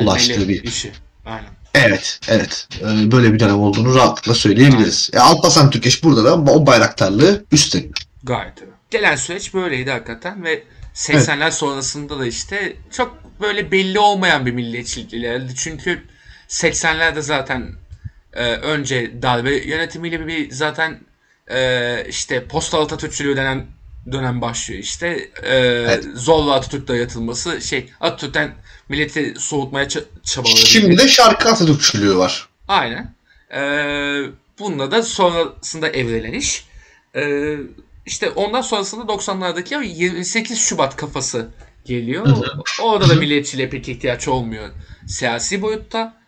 S1: Ulaştığı
S2: Gelmeli
S1: bir-
S2: işi. Aynen.
S1: Evet, evet. E, böyle bir dönem olduğunu rahatlıkla söyleyebiliriz. E, Alparslan Türkeş burada da o bayraktarlığı üstleniyor.
S2: Gayet tabii. Gelen süreç böyleydi hakikaten ve 80'ler sonrasında da işte çok böyle belli olmayan bir milliyetçilik ilerledi. Çünkü 80'lerde zaten e, önce darbe yönetimiyle bir zaten e, işte postal Atatürkçülüğü denen dönem başlıyor işte. E, Zorla Atatürk dayatılması şey Atatürk'ten milleti soğutmaya ça- çabaları.
S1: Şimdi de şarkı Atatürkçülüğü var.
S2: Aynen. Ee, bununla da sonrasında evrelen iş. Ee, işte ondan sonrasında 90'lardaki 28 Şubat kafası geliyor. Orada da milliyetçiliğe pek ihtiyaç olmuyor siyasi boyutta.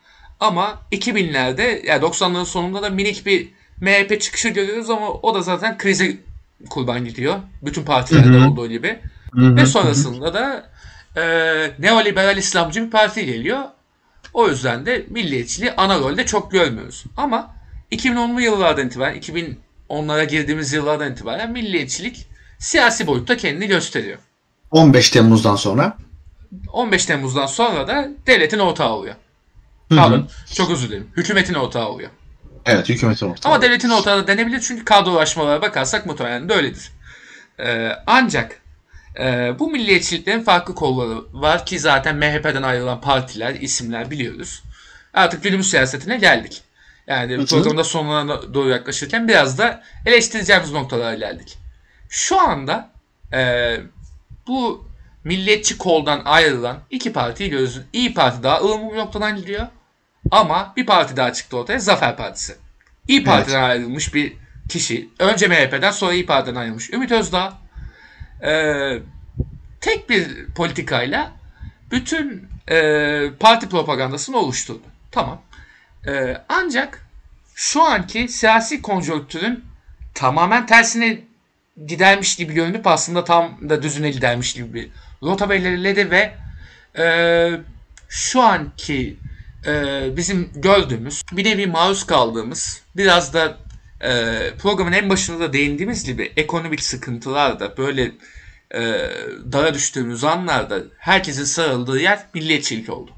S2: Ama 2000'lerde yani 90'ların sonunda da minik bir MHP çıkışı görüyoruz ama o da zaten krize kurban gidiyor. Bütün partilerde olduğu gibi. Ve sonrasında da e, neoliberal İslamcı bir parti geliyor. O yüzden de milliyetçiliği ana rolde çok görmüyoruz. Ama 2010'lu yıllardan itibaren, 2010'lara girdiğimiz yıllardan itibaren milliyetçilik siyasi boyutta kendini gösteriyor.
S1: 15 Temmuz'dan sonra.
S2: 15 Temmuz'dan sonra da devletin ortağı oluyor. Pardon, çok özür dilerim. Hükümetin ortağı oluyor.
S1: Evet, hükümetin ortağı.
S2: Ama devletin ortağı da denebilir çünkü kadrolaşmalara bakarsak muhtemelen de öyledir. Ee, ancak e, bu milliyetçiliklerin farklı kolları var ki zaten MHP'den ayrılan partiler, isimler biliyoruz. Artık günümüz siyasetine geldik. Yani Hı-hı. programda sonuna doğru yaklaşırken biraz da eleştireceğimiz noktalara geldik. Şu anda e, bu milliyetçi koldan ayrılan iki partiyi görüyoruz. İyi Parti daha ılımlı bir noktadan gidiyor. Ama bir parti daha çıktı ortaya. Zafer Partisi. İyi Parti'den evet. ayrılmış bir kişi. Önce MHP'den sonra İyi Parti'den ayrılmış. Ümit Özdağ e, tek bir politikayla bütün e, parti propagandasını oluşturdu. Tamam. E, ancak şu anki siyasi konjonktürün tamamen tersine gidermiş gibi görünüp aslında tam da düzüne gidermiş gibi bir rota belirledi ve e, şu anki e, bizim gördüğümüz bir nevi maruz kaldığımız biraz da e, programın en başında da değindiğimiz gibi ekonomik sıkıntılar da böyle e, dara düştüğümüz anlarda herkesin sarıldığı yer milliyetçilik oldu.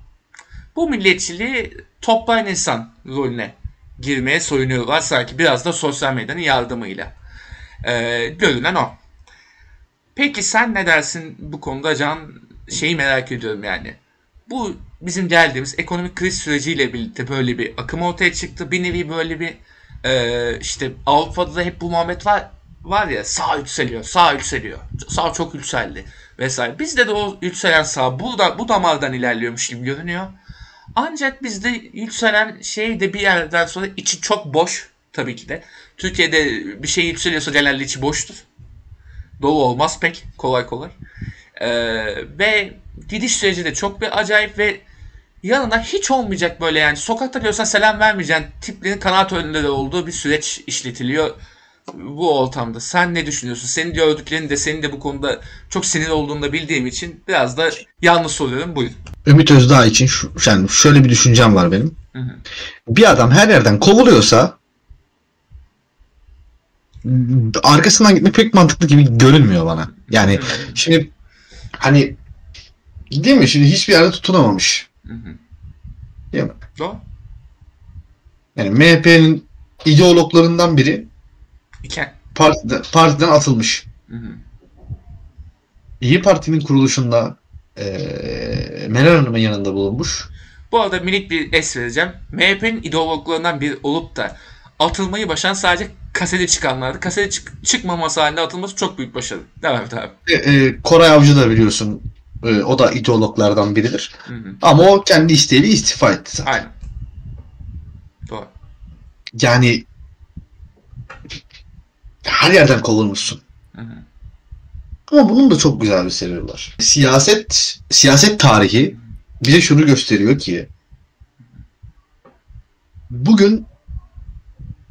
S2: Bu milliyetçiliği toplayan insan rolüne girmeye soyunuyorlar sanki biraz da sosyal medyanın yardımıyla. E, görünen o. Peki sen ne dersin bu konuda Can? Şeyi merak ediyorum yani. Bu bizim geldiğimiz ekonomik kriz süreciyle birlikte böyle bir akım ortaya çıktı. Bir nevi böyle bir e, işte Avrupa'da da hep bu muhabbet var var ya sağ yükseliyor, sağ yükseliyor. Sağ çok yükseldi vesaire. Bizde de o yükselen sağ burada bu damardan ilerliyormuş gibi görünüyor. Ancak bizde yükselen şey de bir yerden sonra içi çok boş tabii ki de. Türkiye'de bir şey yükseliyorsa genelde içi boştur. Dolu olmaz pek kolay kolay. Ee, ve gidiş süreci de çok bir acayip ve yanına hiç olmayacak böyle yani sokakta görsen selam vermeyeceğin tiplerin kanaat önünde de olduğu bir süreç işletiliyor bu ortamda. Sen ne düşünüyorsun? Senin gördüklerin de senin de bu konuda çok sinir olduğunu da bildiğim için biraz da yalnız soruyorum. Buyur.
S1: Ümit Özdağ için şu, yani şöyle bir düşüncem var benim. Hı hı. Bir adam her yerden kovuluyorsa arkasından gitmek pek mantıklı gibi görünmüyor bana. Yani şimdi hani değil mi? Şimdi hiçbir yerde tutunamamış. Değil mi?
S2: Doğru.
S1: Yani MHP'nin ideologlarından biri
S2: İken.
S1: Partiden, partiden atılmış. Hı hı. İyi Parti'nin kuruluşunda e, Meral Hanım'ın yanında bulunmuş.
S2: Bu arada minik bir es vereceğim. MHP'nin ideologlarından biri olup da atılmayı başaran sadece kasete çıkanlardı. Kasete çık çıkmaması halinde atılması çok büyük başarı. Devam et abi.
S1: E, e, Koray Avcı da biliyorsun e, o da ideologlardan biridir. Hı hı. Ama o kendi isteğiyle istifa etti zaten.
S2: Aynen. Doğru.
S1: Yani her yerden kovulmuşsun. Hı hı. Ama bunun da çok güzel bir sebebi var. Siyaset siyaset tarihi bize şunu gösteriyor ki bugün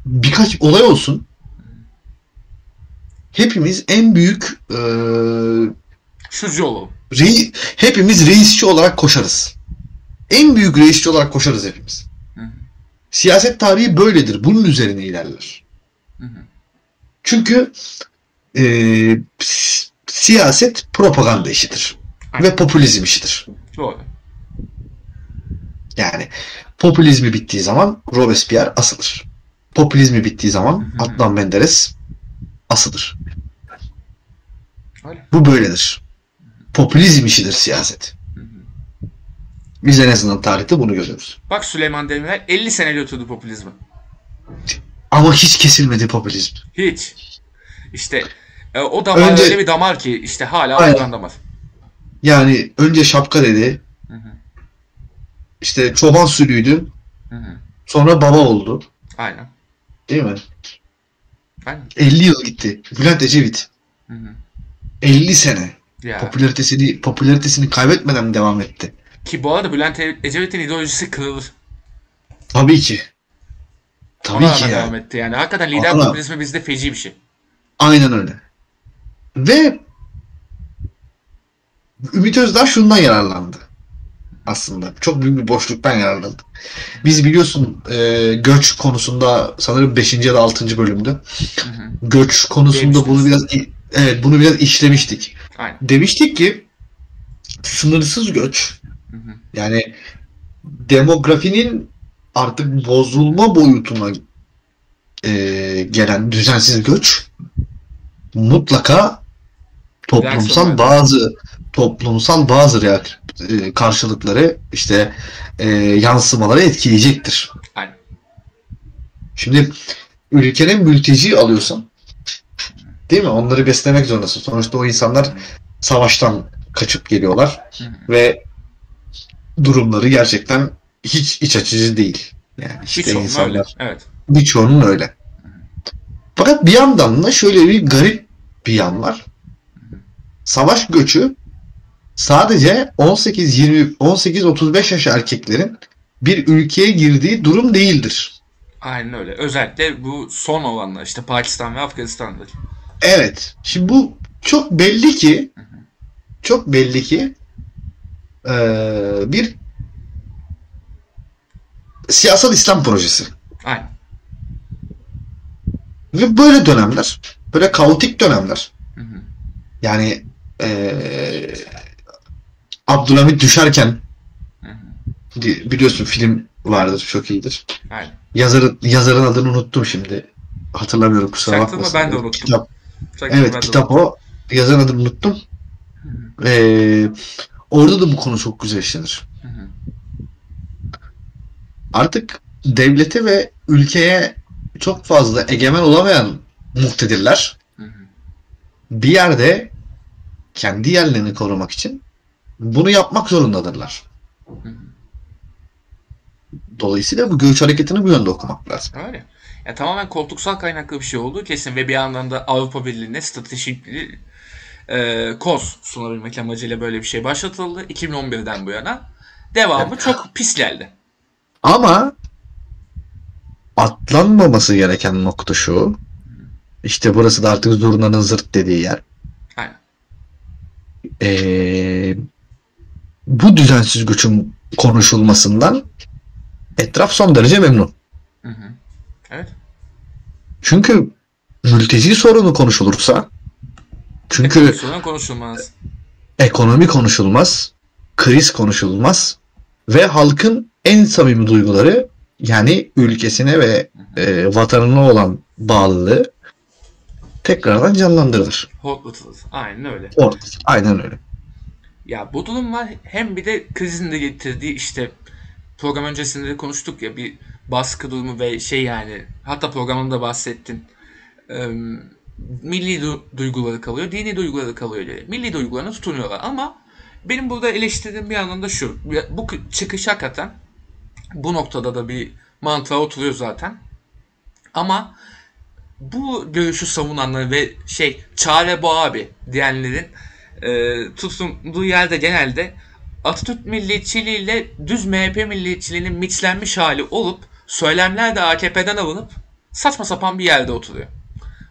S1: birkaç olay olsun hepimiz en büyük e,
S2: şucu olalım.
S1: Rei, hepimiz reisçi olarak koşarız. En büyük reisçi olarak koşarız hepimiz. Hı hı. Siyaset tarihi böyledir. Bunun üzerine ilerler. Hı hı. Çünkü e, siyaset propaganda işidir. Aynen. Ve popülizm işidir.
S2: Doğru.
S1: Yani popülizmi bittiği zaman Robespierre asılır. Popülizmi bittiği zaman Adnan Menderes asılır. Öyle. Bu böyledir. Popülizm işidir siyaset. Biz en azından tarihte bunu görüyoruz.
S2: Bak Süleyman Demirel 50 sene götürdü popülizmi.
S1: Ama hiç kesilmedi popülizm.
S2: Hiç. İşte e, o damar önce, öyle bir damar ki işte hala aynen. damar.
S1: Yani önce şapka dedi. Hı hı. İşte çoban sürüydü. Hı hı. Sonra baba oldu.
S2: Aynen.
S1: Değil mi?
S2: Aynen.
S1: 50 yıl gitti. Bülent Ecevit.
S2: Hı hı.
S1: 50 sene.
S2: Ya.
S1: Popülaritesini popülaritesini kaybetmeden devam etti?
S2: Ki bu arada Bülent Ecevit'in ideolojisi kırılır.
S1: Tabii ki. Tabii
S2: Ona
S1: ki yani.
S2: devam etti yani. Hakikaten lider
S1: Ona-
S2: popülizmi bizde feci bir şey.
S1: Aynen öyle. Ve Ümit Özdağ şundan yararlandı. Aslında. Çok büyük bir boşluktan yararlandı. Biz biliyorsun e, göç konusunda sanırım 5. ya da 6. bölümde
S2: Hı hı.
S1: göç konusunda
S2: Demiştiniz.
S1: bunu biraz evet bunu biraz işlemiştik.
S2: Aynen.
S1: Demiştik ki sınırsız göç
S2: Hı hı.
S1: yani demografinin artık bozulma boyutuna e, gelen düzensiz göç mutlaka toplumsal bazı toplumsal bazı reak- e, karşılıkları işte e, yansımaları etkileyecektir.
S2: Aynen.
S1: Şimdi ülkenin mülteci alıyorsan değil mi? Onları beslemek zorundasın. Sonuçta o insanlar savaştan kaçıp geliyorlar ve durumları gerçekten hiç iç açıcı değil. Yani işte
S2: Birçoğunun
S1: insanlar
S2: öyle. Evet.
S1: birçoğunun öyle. Fakat bir yandan da şöyle bir garip bir yan var. Savaş göçü sadece 18-20 18-35 yaş erkeklerin bir ülkeye girdiği durum değildir.
S2: Aynen öyle. Özellikle bu son olanlar işte Pakistan ve Afganistan'da.
S1: Evet. Şimdi bu çok belli ki çok belli ki eee, bir siyasal İslam projesi.
S2: Aynen.
S1: Ve böyle dönemler, böyle kaotik dönemler.
S2: Hı hı.
S1: Yani eee Abdülhamit düşerken
S2: Hı hı.
S1: biliyorsun film vardır çok iyidir.
S2: Aynen.
S1: Yazarın yazarın adını unuttum şimdi. Hatırlamıyorum kusura bakmasın.
S2: ben de unuttum.
S1: Kitap.
S2: Sakın
S1: Evet kitap o. Yazarın adını unuttum.
S2: Hı hı.
S1: Ee, orada da bu konu çok güzel işlenir.
S2: Hı.
S1: Artık devlete ve ülkeye çok fazla egemen olamayan muhtedirler bir yerde kendi yerlerini korumak için bunu yapmak zorundadırlar. Dolayısıyla bu göç hareketini bu yönde okumak lazım.
S2: Öyle. Ya tamamen koltuksal kaynaklı bir şey olduğu kesin ve bir yandan da Avrupa Birliği'ne stratejik bir e, koz sunabilmek amacıyla böyle bir şey başlatıldı 2011'den bu yana. Devamı çok pis geldi.
S1: Ama atlanmaması gereken nokta şu. İşte burası da artık zurnanın zırt dediği yer.
S2: Aynen.
S1: Ee, bu düzensiz göçün konuşulmasından etraf son derece memnun. Çünkü mülteci sorunu konuşulursa çünkü
S2: Sorun konuşulmaz.
S1: ekonomi konuşulmaz, kriz konuşulmaz ve halkın en samimi duyguları yani ülkesine ve e, vatanına olan bağlılığı tekrardan canlandırılır.
S2: Hotlatılır. Aynen öyle.
S1: Orada. Aynen öyle.
S2: Ya bu durum var. Hem bir de krizin de getirdiği işte program öncesinde de konuştuk ya bir baskı durumu ve şey yani hatta programında bahsettin. Milli du- duyguları kalıyor, dini duyguları kalıyor diye. Milli duygularına tutunuyorlar ama benim burada eleştirdiğim bir yandan da şu. Bu çıkış hakikaten bu noktada da bir mantığa oturuyor zaten. Ama bu görüşü savunanlar ve şey çare bu abi diyenlerin e, tutunduğu yerde genelde Atatürk milliyetçiliğiyle düz MHP milliyetçiliğinin mixlenmiş hali olup söylemler de AKP'den alınıp saçma sapan bir yerde oturuyor.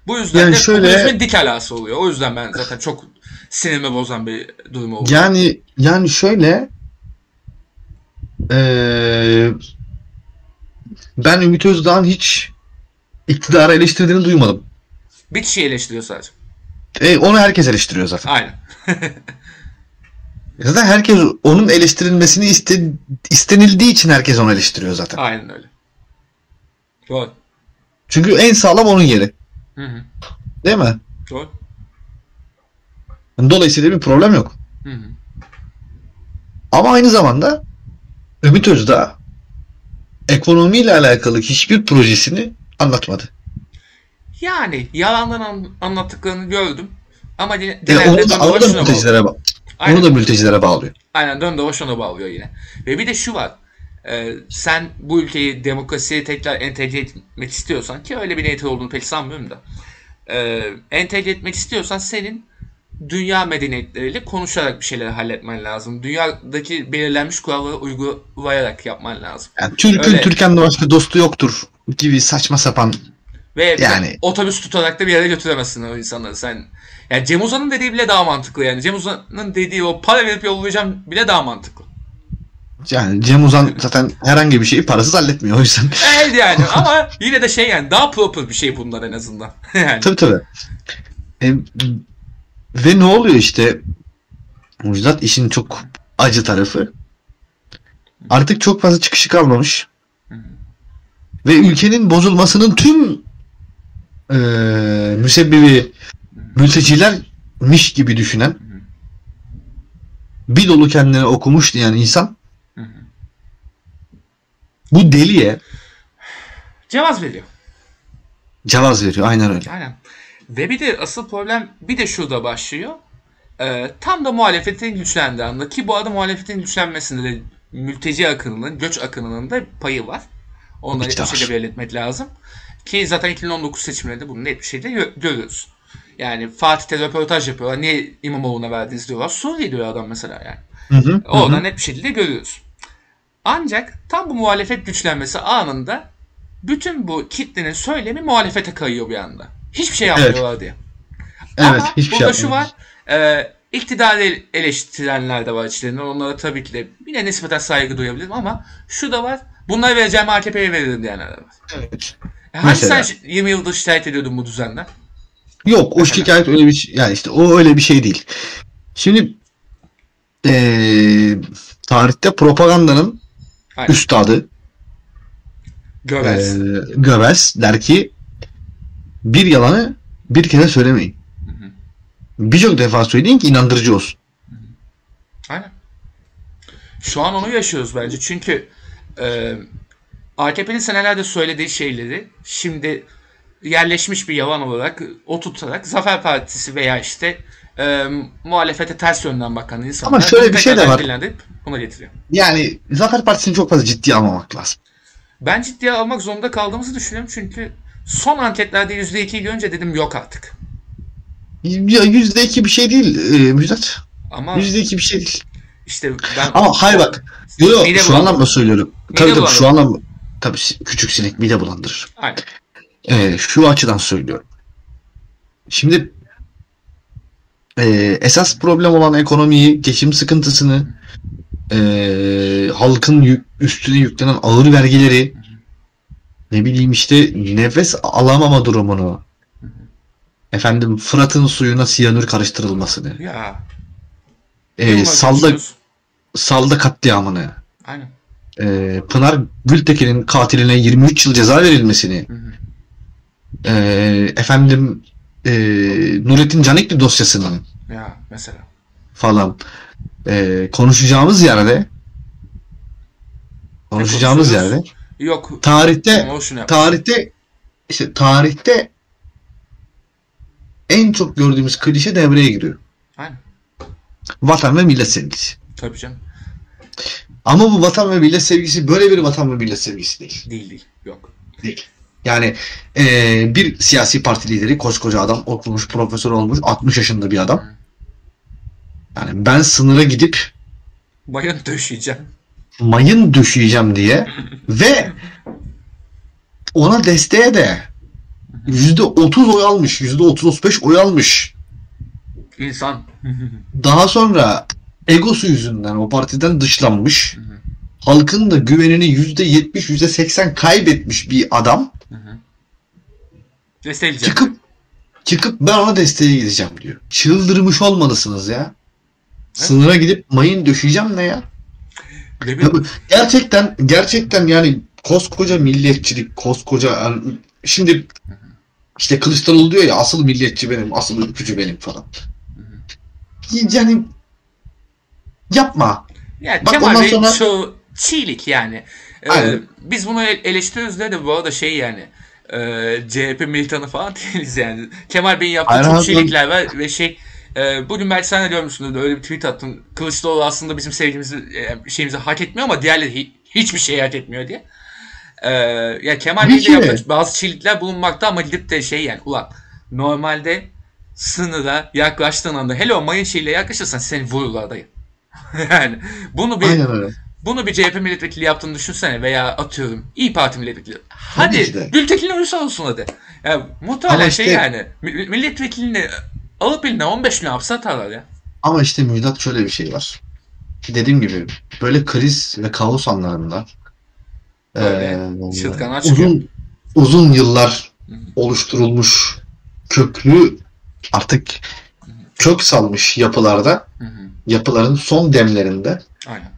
S2: Bu yüzden
S1: Yani
S2: de
S1: şöyle-
S2: popülizmin dik alası oluyor. O yüzden ben zaten çok sinirimi bozan bir durum oldu.
S1: Yani yani şöyle eee, ben Ümit Özdağ'ın hiç iktidarı eleştirdiğini duymadım.
S2: Bir kişi eleştiriyor sadece.
S1: E, onu herkes eleştiriyor zaten.
S2: Aynen.
S1: Zaten herkes onun eleştirilmesini iste, istenildiği için herkes onu eleştiriyor zaten.
S2: Aynen öyle. Doğru.
S1: Çünkü en sağlam onun yeri.
S2: Hı hı.
S1: Değil mi?
S2: Doğru.
S1: Dolayısıyla bir problem yok.
S2: Hı hı.
S1: Ama aynı zamanda Ümit Özdağ ekonomiyle alakalı hiçbir projesini anlatmadı.
S2: Yani yalandan an- anlattıklarını gördüm. Ama ge-
S1: Yani
S2: genelde
S1: onu da, onu da mültecilere, ba- onu da mültecilere bağlıyor.
S2: Aynen dön dolaş ona bağlıyor yine. Ve bir de şu var. E, sen bu ülkeyi demokrasiye tekrar entegre etmek istiyorsan ki öyle bir niyetin olduğunu pek sanmıyorum da e, entegre etmek istiyorsan senin dünya medeniyetleriyle konuşarak bir şeyleri halletmen lazım. Dünyadaki belirlenmiş kuralları uygulayarak yapman lazım.
S1: Yani Türk'ün Türk'en başka dostu yoktur gibi saçma sapan
S2: ve yani otobüs tutarak da bir yere götüremezsin o insanları sen. Yani Cem Uzan'ın dediği bile daha mantıklı yani. Cem Uzan'ın dediği o para verip yollayacağım bile daha mantıklı.
S1: Yani Cem Uzan zaten herhangi bir şeyi parasız halletmiyor o yüzden.
S2: Evet yani ama yine de şey yani daha proper bir şey bunlar en azından.
S1: yani. Tabii tabii. E, ve ne oluyor işte Müjdat işin çok acı tarafı. Artık çok fazla çıkışı kalmamış. Ve ülkenin bozulmasının tüm e, müsebbibi mültecilermiş gibi düşünen bir dolu kendine okumuş diyen insan bu deliye
S2: cevaz veriyor.
S1: Cevaz veriyor aynen öyle.
S2: Aynen. Ve bir de asıl problem bir de şurada başlıyor. Ee, tam da muhalefetin güçlendiği anda ki bu arada muhalefetin güçlenmesinde de mülteci akınının, göç akınının da payı var. Onları bir şekilde belirtmek lazım. Ki zaten 2019 seçimlerinde bunu net bir şekilde görüyoruz. Yani Fatih'te röportaj yapıyorlar. Niye İmamoğlu'na verdiniz diyorlar. Suriye diyor adam mesela yani. Hı hı, Oradan hı. net bir şekilde görüyoruz. Ancak tam bu muhalefet güçlenmesi anında bütün bu kitlenin söylemi muhalefete kayıyor bir anda. Hiçbir şey yapmıyorlar evet. diye. Evet, Ama hiçbir burada şey şu var. E, iktidarı eleştirenler de var içlerinde. Onlara tabii ki de yine nispeten saygı duyabilirim ama şu da var. Bunları vereceğim AKP'ye veririm diyenler de var. Evet. Hani sen 20 yıldır şikayet ediyordun bu düzenden?
S1: Yok o şikayet öyle bir şey. Yani işte o öyle bir şey değil. Şimdi ee, tarihte propagandanın Aynen. üstadı
S2: Göbez. E,
S1: Göbez der ki bir yalanı bir kere söylemeyin. Birçok defa söyleyin ki inandırıcı olsun.
S2: Aynen. Şu an onu yaşıyoruz bence. Çünkü e, AKP'nin senelerde söylediği şeyleri şimdi yerleşmiş bir yalan olarak oturtarak Zafer Partisi veya işte e, muhalefete ters yönden bakan insanlar
S1: Ama şöyle bir şey de var.
S2: Buna getiriyor.
S1: Yani Zafer Partisi'ni çok fazla ciddiye almamak lazım.
S2: Ben ciddiye almak zorunda kaldığımızı düşünüyorum çünkü son anketlerde %2'yi görünce dedim yok artık.
S1: Ya %2 bir şey değil e, Müjdat. Ama %2 bir şey değil.
S2: İşte ben
S1: Ama hayır bak. Yok yok şu anlamda söylüyorum. Tabii tabii şu anlamda tabii küçük sinek mide bulandırır.
S2: Aynen.
S1: Ee, şu açıdan söylüyorum. Şimdi e, esas problem olan ekonomiyi, geçim sıkıntısını, e, halkın yük, üstüne yüklenen ağır vergileri, ne bileyim işte nefes alamama durumunu, efendim Fırat'ın suyuna siyanür karıştırılmasını,
S2: ya.
S1: E, salda salda katliamını,
S2: Aynen.
S1: E, Pınar Gültekin'in katiline 23 yıl ceza verilmesini, hı hı. E, efendim e, Nurettin Canikli dosyasını,
S2: ya mesela.
S1: falan e, konuşacağımız yerde konuşacağımız yerde
S2: yok
S1: tarihte tarihte işte tarihte en çok gördüğümüz klişe devreye giriyor.
S2: Aynen.
S1: Vatan ve millet sevgisi.
S2: Tabii canım.
S1: Ama bu vatan ve millet sevgisi böyle bir vatan ve millet sevgisi değil.
S2: Değil değil. Yok.
S1: Değil. Yani e, bir siyasi parti lideri koskoca adam okumuş profesör olmuş 60 yaşında bir adam. Yani ben sınıra gidip
S2: mayın döşeyeceğim.
S1: Mayın döşeyeceğim diye ve ona desteğe de yüzde otuz oy almış. Yüzde otuz otuz beş oy almış.
S2: İnsan.
S1: Daha sonra egosu yüzünden o partiden dışlanmış. halkın da güvenini yüzde yetmiş, yüzde seksen kaybetmiş bir adam.
S2: Destekleyeceğim.
S1: Çıkıp çıkıp ben ona desteğe gideceğim diyor. Çıldırmış olmalısınız ya. Sınıra gidip mayın döşeyeceğim ne ya?
S2: Ne
S1: gerçekten gerçekten yani koskoca milliyetçilik, koskoca yani şimdi işte Kılıçdaroğlu diyor ya asıl milliyetçi benim, asıl ülkücü benim falan. Yani yapma.
S2: Ya Bak, Kemal Bey sonra... şu çiğlik yani. Ee, biz bunu eleştiriyoruz de bu arada şey yani e, CHP militanı falan değiliz yani. Kemal Bey'in yaptığı Aynen. çok çiğlikler var ve şey e, bugün belki sen de görmüşsündür öyle bir tweet attın. Kılıçdaroğlu aslında bizim sevgimizi e, şeyimizi hak etmiyor ama diğerleri Hiçbir şey hak etmiyor diye. Ee, ya Kemal Bey'de yapmış bazı çiğlikler bulunmakta ama gidip de şey yani ulan normalde sınıra yaklaştığın anda hele o mayın şeyle yaklaşırsan seni vururlar dayı. yani bunu bir bunu bir CHP milletvekili yaptığını düşünsene veya atıyorum İyi Parti milletvekili. Hadi. Gültekin olursa olsun hadi. Ya, muhtemelen
S1: Ama
S2: şey
S1: işte-
S2: yani mi- milletvekiline alıp eline 15 gün hapse atarlar ya.
S1: Ama işte Müjdat şöyle bir şey var. Dediğim gibi böyle kriz ve kaos anlarında
S2: çılgınlar çıkıyor.
S1: uzun uzun yıllar oluşturulmuş köklü artık kök salmış yapılarda
S2: Hı hı.
S1: yapıların son demlerinde
S2: Aynen.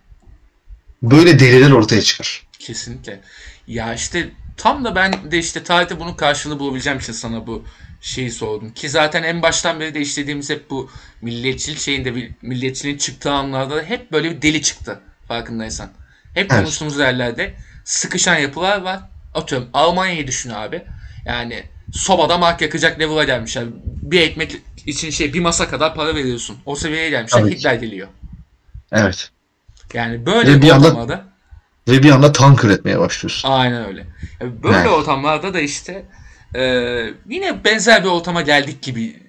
S1: böyle deliler ortaya çıkar.
S2: Kesinlikle. Ya işte tam da ben de işte tarihte bunun karşılığını bulabileceğim için sana bu şeyi sordum. Ki zaten en baştan beri de işlediğimiz hep bu milliyetçilik şeyinde bir milliyetçiliğin çıktığı anlarda da hep böyle bir deli çıktı farkındaysan. Hep
S1: Evet.
S2: konuştuğumuz yerlerde sıkışan yapılar var. Atıyorum Almanya'yı düşün abi. Yani sobada mark yakacak level'a gelmişler. Bir ekmek için şey bir masa kadar para veriyorsun. O seviyeye gelmişler.
S1: Tabii.
S2: Hitler geliyor.
S1: Evet.
S2: Yani böyle
S1: Ve
S2: bir
S1: anda-
S2: ortamda
S1: Ve bir anda tank üretmeye başlıyorsun.
S2: Aynen öyle. Ya Böyle
S1: Evet.
S2: ortamlarda da işte e, yine benzer bir ortama geldik gibi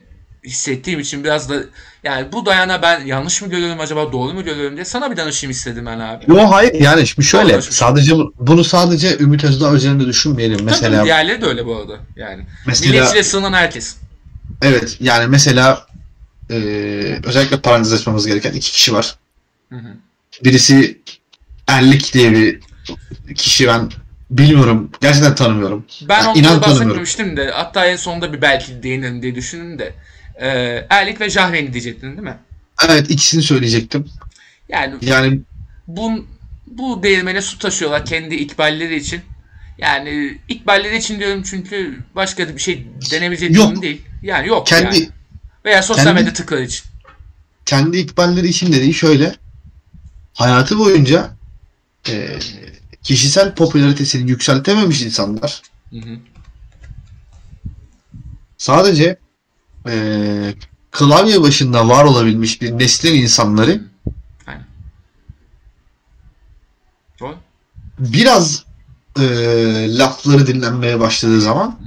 S2: hissettiğim için biraz da yani bu dayana ben yanlış mı görüyorum acaba doğru mu görüyorum diye sana bir danışayım istedim ben abi.
S1: Yo hayır yani şimdi şöyle
S2: Doğru.
S1: sadece bu- bunu sadece Ümit Özdağ üzerinde düşünmeyelim.
S2: Tabii
S1: Mesela
S2: diğerleri de öyle bu arada yani.
S1: mesela
S2: Milliyetçiliğe sığınan herkes.
S1: evet yani mesela e, özellikle parantez açmamız gereken iki kişi var.
S2: Hı hı.
S1: Birisi Erlik diye bir kişi ben bilmiyorum. Gerçekten tanımıyorum.
S2: Ben
S1: Ya,
S2: ondan
S1: inan tanımıyorum.
S2: bahsetmemiştim de hatta en sonunda bir belki değinirim diye düşündüm de. E, Erlik ve Jahreyn'i diyecektin değil mi?
S1: Evet ikisini söyleyecektim.
S2: Yani
S1: Yani
S2: bu, bu değirmene su taşıyorlar kendi ikballeri için. Yani ikballeri için diyorum çünkü başka bir şey denebilecek
S1: Yok.
S2: değil. Yani yok
S1: kendi
S2: yani. Veya sosyal
S1: kendi-
S2: medya tıkları için.
S1: kendi ikballeri için de değil şöyle hayatı boyunca e, kişisel popülaritesini yükseltememiş insanlar
S2: Hı hı.
S1: sadece e, klavye başında var olabilmiş bir neslin insanları
S2: Aynen.
S1: Biraz e, lafları dinlenmeye başladığı zaman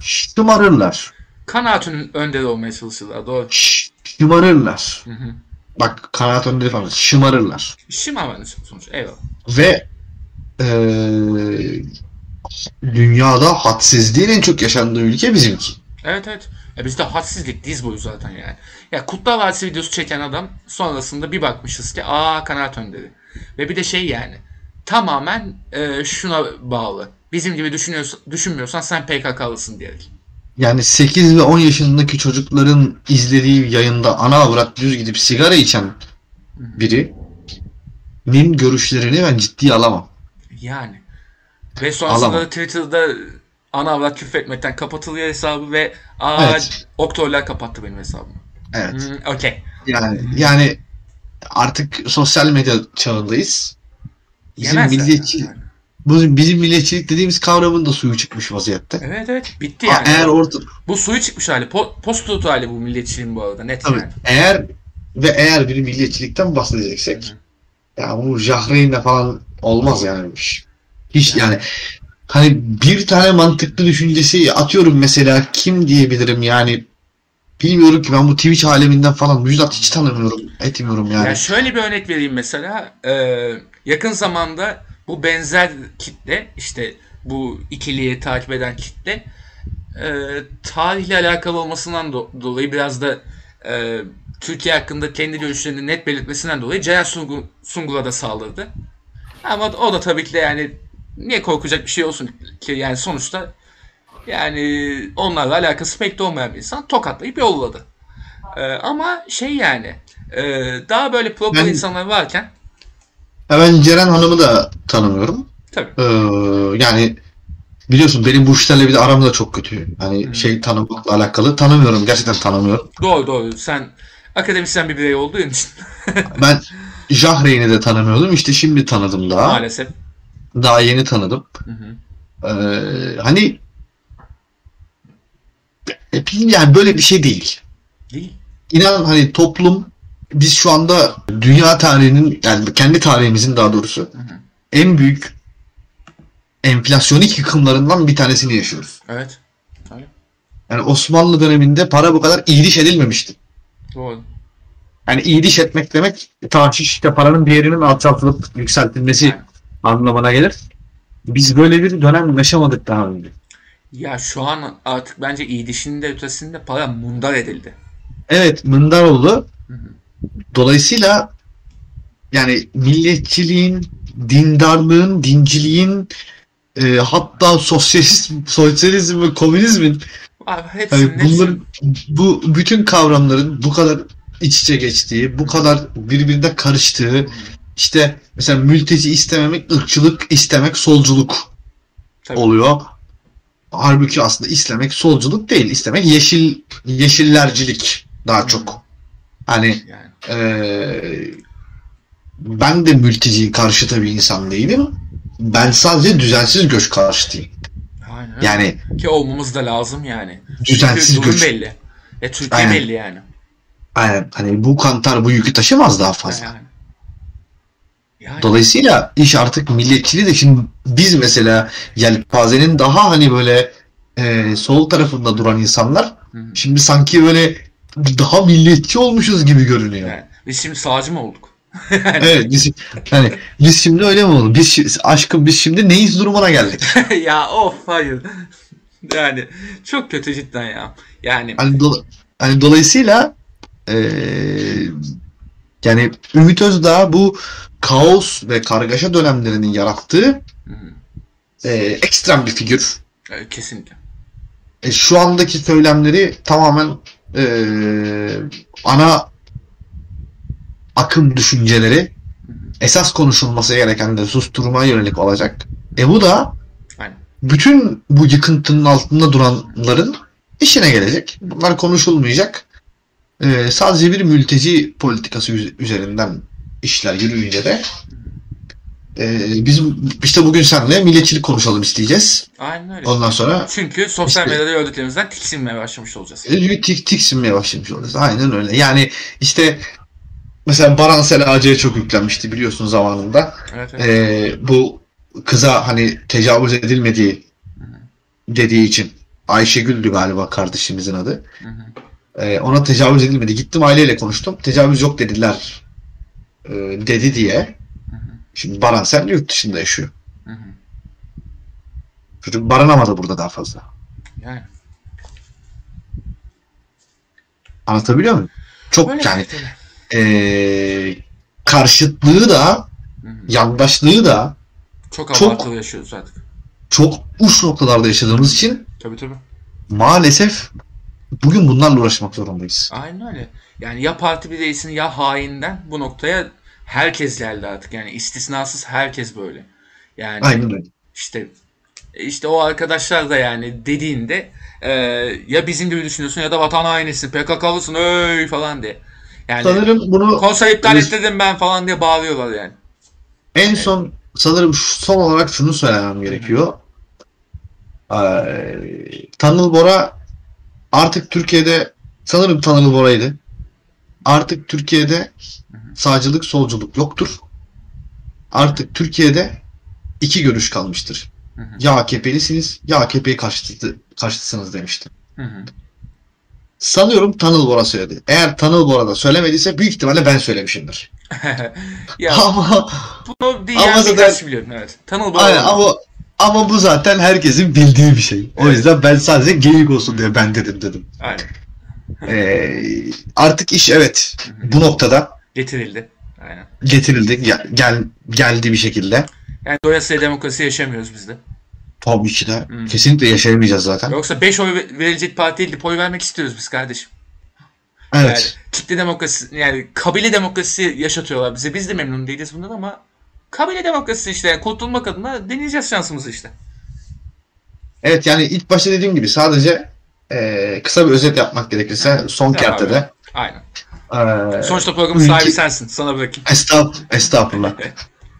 S1: şımarırlar.
S2: Kanaatın önderi olmaya çalışırlar. Doğru.
S1: Ş- Şımarırlar.
S2: Hı hı.
S1: Bak kanaat önderi falan şımarırlar.
S2: Şımarmanın sonuç. Eyvallah.
S1: Ve e, dünyada hadsizliğin en çok yaşandığı ülke bizimki.
S2: Evet evet. Ya bizde hadsizlik diz boyu zaten yani. Ya Kurtlar Vadisi videosu çeken adam sonrasında bir bakmışız ki aa kanaat önderi. Ve bir de şey yani tamamen e, şuna bağlı. Bizim gibi düşünüyorsan, düşünmüyorsan sen PKK'lısın diyerek.
S1: Yani 8 ve 10 yaşındaki çocukların izlediği yayında ana avrat düz gidip sigara içen birinin görüşlerini ben ciddiye alamam.
S2: Yani. Ve sonrasında
S1: Alamam.
S2: da Twitter'da ana avrat küfretmekten kapatılıyor hesabı ve aa
S1: Evet.
S2: Oktaylar kapattı benim hesabımı.
S1: Evet.
S2: Hmm, Okey.
S1: Yani yani artık sosyal medya çağındayız. Bizim
S2: Yemezler
S1: milliyetçi
S2: yani.
S1: bu bizim milliyetçilik dediğimiz kavramın da suyu çıkmış vaziyette.
S2: Evet evet bitti yani.
S1: Eğer orta
S2: Bu suyu çıkmış hali. Po- post hali bu milliyetçiliğin bu arada. Net
S1: tabii
S2: yani.
S1: eğer ve eğer bir milliyetçilikten bahsedeceksek ya bu Jahreyn'le falan olmaz yani bu iş. Hiç
S2: Yani.
S1: yani hani bir tane mantıklı düşüncesi atıyorum mesela kim diyebilirim yani bilmiyorum ki ben bu Twitch aleminden falan Müjdat hiç tanımıyorum etmiyorum yani.
S2: Ya şöyle bir örnek vereyim mesela. Ee, yakın zamanda bu benzer kitle işte bu ikiliyi takip eden kitle e, tarihle alakalı olmasından do- dolayı biraz da e, Türkiye hakkında kendi görüşlerini net belirtmesinden dolayı Sungur, Sungur'a da saldırdı. Ama o da tabii ki de yani niye korkacak bir şey olsun ki yani sonuçta yani onlarla alakası pek de olmayan bir insan tokatlayıp yolladı. Ee, ama şey yani e, daha böyle
S1: Ben-
S2: insanlar varken
S1: Ya ben Ceren Hanım'ı da tanımıyorum.
S2: tabii
S1: Ee, yani biliyorsun benim bu işlerle bir de aram da çok kötü. Hani
S2: Hı.
S1: şey tanımakla alakalı tanımıyorum. Gerçekten tanımıyorum.
S2: doğru doğru sen akademisyen bir birey olduğun için
S1: Ben Jahreyn'i de tanımıyordum. İşte şimdi tanıdım daha.
S2: maalesef.
S1: Daha yeni tanıdım.
S2: Hı hı.
S1: Ee, hani e, yani böyle bir şey değil.
S2: Değil.
S1: İnan hani toplum biz şu anda dünya tarihinin yani kendi tarihimizin daha doğrusu
S2: Hı hı.
S1: en büyük enflasyonik yıkımlarından bir tanesini yaşıyoruz.
S2: Evet.
S1: Yani Osmanlı döneminde para bu kadar iyiliş edilmemişti.
S2: Doğru.
S1: Yani iyiliş etmek demek tahşiş işte paranın değerinin alçaltılıp yükseltilmesi anlamına gelir. Biz böyle bir dönem yaşamadık daha önce.
S2: Ya şu an artık bence iyi dişinin de ötesinde para mundar edildi.
S1: Evet mındar oldu.
S2: Hı hı.
S1: Dolayısıyla yani milliyetçiliğin, dindarlığın, dinciliğin e, hatta sosyalist, sosyalizm ve komünizmin
S2: Abi hepsinin,
S1: yani bunların bu bütün kavramların bu kadar iç içe geçtiği, bu kadar birbirine karıştığı işte mesela mülteci istememek, ırkçılık istemek solculuk
S2: Tabii.
S1: oluyor. Halbuki aslında istemek solculuk değil. istemek yeşil yeşillercilik daha çok. Hani
S2: yani.
S1: eee, ben de mülteci karşıtı bir insan değilim. Ben sadece düzensiz göç karşıtıyım.
S2: Aynen.
S1: Yani
S2: ki olmamız da lazım yani.
S1: düzensiz
S2: Çünkü
S1: göç.
S2: belli. E Türkiye
S1: Aynen.
S2: belli yani.
S1: Aynen. Hani bu kantar bu yükü taşımaz daha fazla.
S2: Yani. Yani.
S1: Dolayısıyla iş artık milliyetçiliği de şimdi biz mesela yelpazenin daha hani böyle e, sol tarafında duran insanlar
S2: Hı
S1: şimdi sanki böyle daha milliyetçi olmuşuz gibi görünüyor.
S2: Yani. Biz şimdi sağcı mı olduk?
S1: Evet biz hani biz şimdi öyle mi oldu? Biz şi- aşkım biz şimdi neyiz durumuna geldik.
S2: ya of hayır. Yani çok kötü cidden ya. Yani
S1: Hani, do- hani dolayısıyla e, yani Ümit Özdağ bu kaos ve kargaşa dönemlerinin yarattığı e, ekstrem bir figür.
S2: e, kesinlikle.
S1: E, şu andaki söylemleri tamamen e, ana akım düşünceleri esas konuşulması gereken de susturmaya yönelik olacak. E bu da
S2: Aynen.
S1: bütün bu yıkıntının altında duranların işine gelecek. Bunlar konuşulmayacak. E, sadece bir mülteci politikası üz- üzerinden işler yürüyünce de e, biz işte bugün seninle milliyetçilik konuşalım isteyeceğiz.
S2: Aynen öyle.
S1: Ondan sonra
S2: Çünkü sosyal
S1: İşte-
S2: medyada gördüklerimizden tiksinmeye başlamış olacağız.
S1: bir tik tiksinmeye başlamış olacağız. Aynen öyle. Yani işte mesela Baran Selacı'ya çok yüklenmişti biliyorsun zamanında.
S2: Evet, evet.
S1: Ee, bu kıza hani tecavüz edilmediği dediği için Ayşegül'dü galiba kardeşimizin adı.
S2: Hı hı.
S1: Ee, ona tecavüz edilmedi. Gittim aileyle konuştum. Tecavüz yok dediler. Ee, dedi diye. Şimdi Baran Sel yurt dışında yaşıyor.
S2: Hı hı.
S1: Çocuk barınamadı burada daha fazla.
S2: Yani.
S1: Anlatabiliyor muyum? Çok
S2: Öyle
S1: yani ee, karşıtlığı da
S2: Hı hı.
S1: yandaşlığı da
S2: Çok
S1: çok-
S2: yaşıyoruz artık.
S1: çok uç noktalarda yaşadığımız için
S2: Tabii tabii.
S1: maalesef bugün bunlarla uğraşmak zorundayız.
S2: Aynen öyle. Yani ya parti bireysin ya hainden bu noktaya herkes geldi artık. Yani istisnasız herkes böyle. Yani
S1: Aynen öyle.
S2: işte işte o arkadaşlar da yani dediğinde e, ya bizim gibi düşünüyorsun ya da vatan hainisin, PKK'lısın öy falan diye. Yani
S1: Sanırım bunu
S2: konser iptal ettirdim ben falan diye bağırıyorlar yani.
S1: en son sanırım şu- son olarak şunu söylemem gerekiyor. Ee, Tanıl Bora artık Türkiye'de sanırım Tanıl Bora'ydı. Artık Türkiye'de sağcılık solculuk yoktur. Artık Türkiye'de iki görüş kalmıştır.
S2: Hı hı.
S1: Ya AKP'lisiniz ya AKP'yi karşıtı, karşıtısınız demişti.
S2: Hı hı.
S1: Sanıyorum Tanıl Bora söyledi. Eğer Tanıl Bora da söylemediyse büyük ihtimalle ben söylemişimdir.
S2: ya
S1: ama
S2: bunu diyen
S1: Ama zaten-
S2: biliyorum evet. Tanıl Bora.
S1: aynen, ama ama bu zaten herkesin bildiği bir şey. O
S2: Evet.
S1: yüzden ben sadece geyik olsun diye ben dedim dedim.
S2: Aynen.
S1: Ee, artık iş evet bu noktada
S2: Getirildi. Aynen.
S1: getirildi. Gel, gel- geldi bir şekilde.
S2: Yani doyasıya demokrasi yaşamıyoruz biz de.
S1: Tabii ki de
S2: Hmm.
S1: kesinlikle yaşayamayacağız zaten.
S2: Yoksa 5 oy ve- verilecek partiye gidip oy vermek istiyoruz biz kardeşim.
S1: Evet.
S2: Yani kitle demokrasi yani kabile demokrasisi yaşatıyorlar bize. Biz de memnun değiliz bundan ama kabile demokrasisi işte kurtulmak adına deneyeceğiz şansımızı işte.
S1: Evet yani ilk başta dediğim gibi sadece e, kısa bir özet yapmak gerekirse son
S2: Tamam
S1: kertede
S2: Aynen.
S1: e,
S2: Sonuçta programın
S1: ülke-
S2: sahibi sensin. Sana bırakayım.
S1: Estağ, estağfurullah.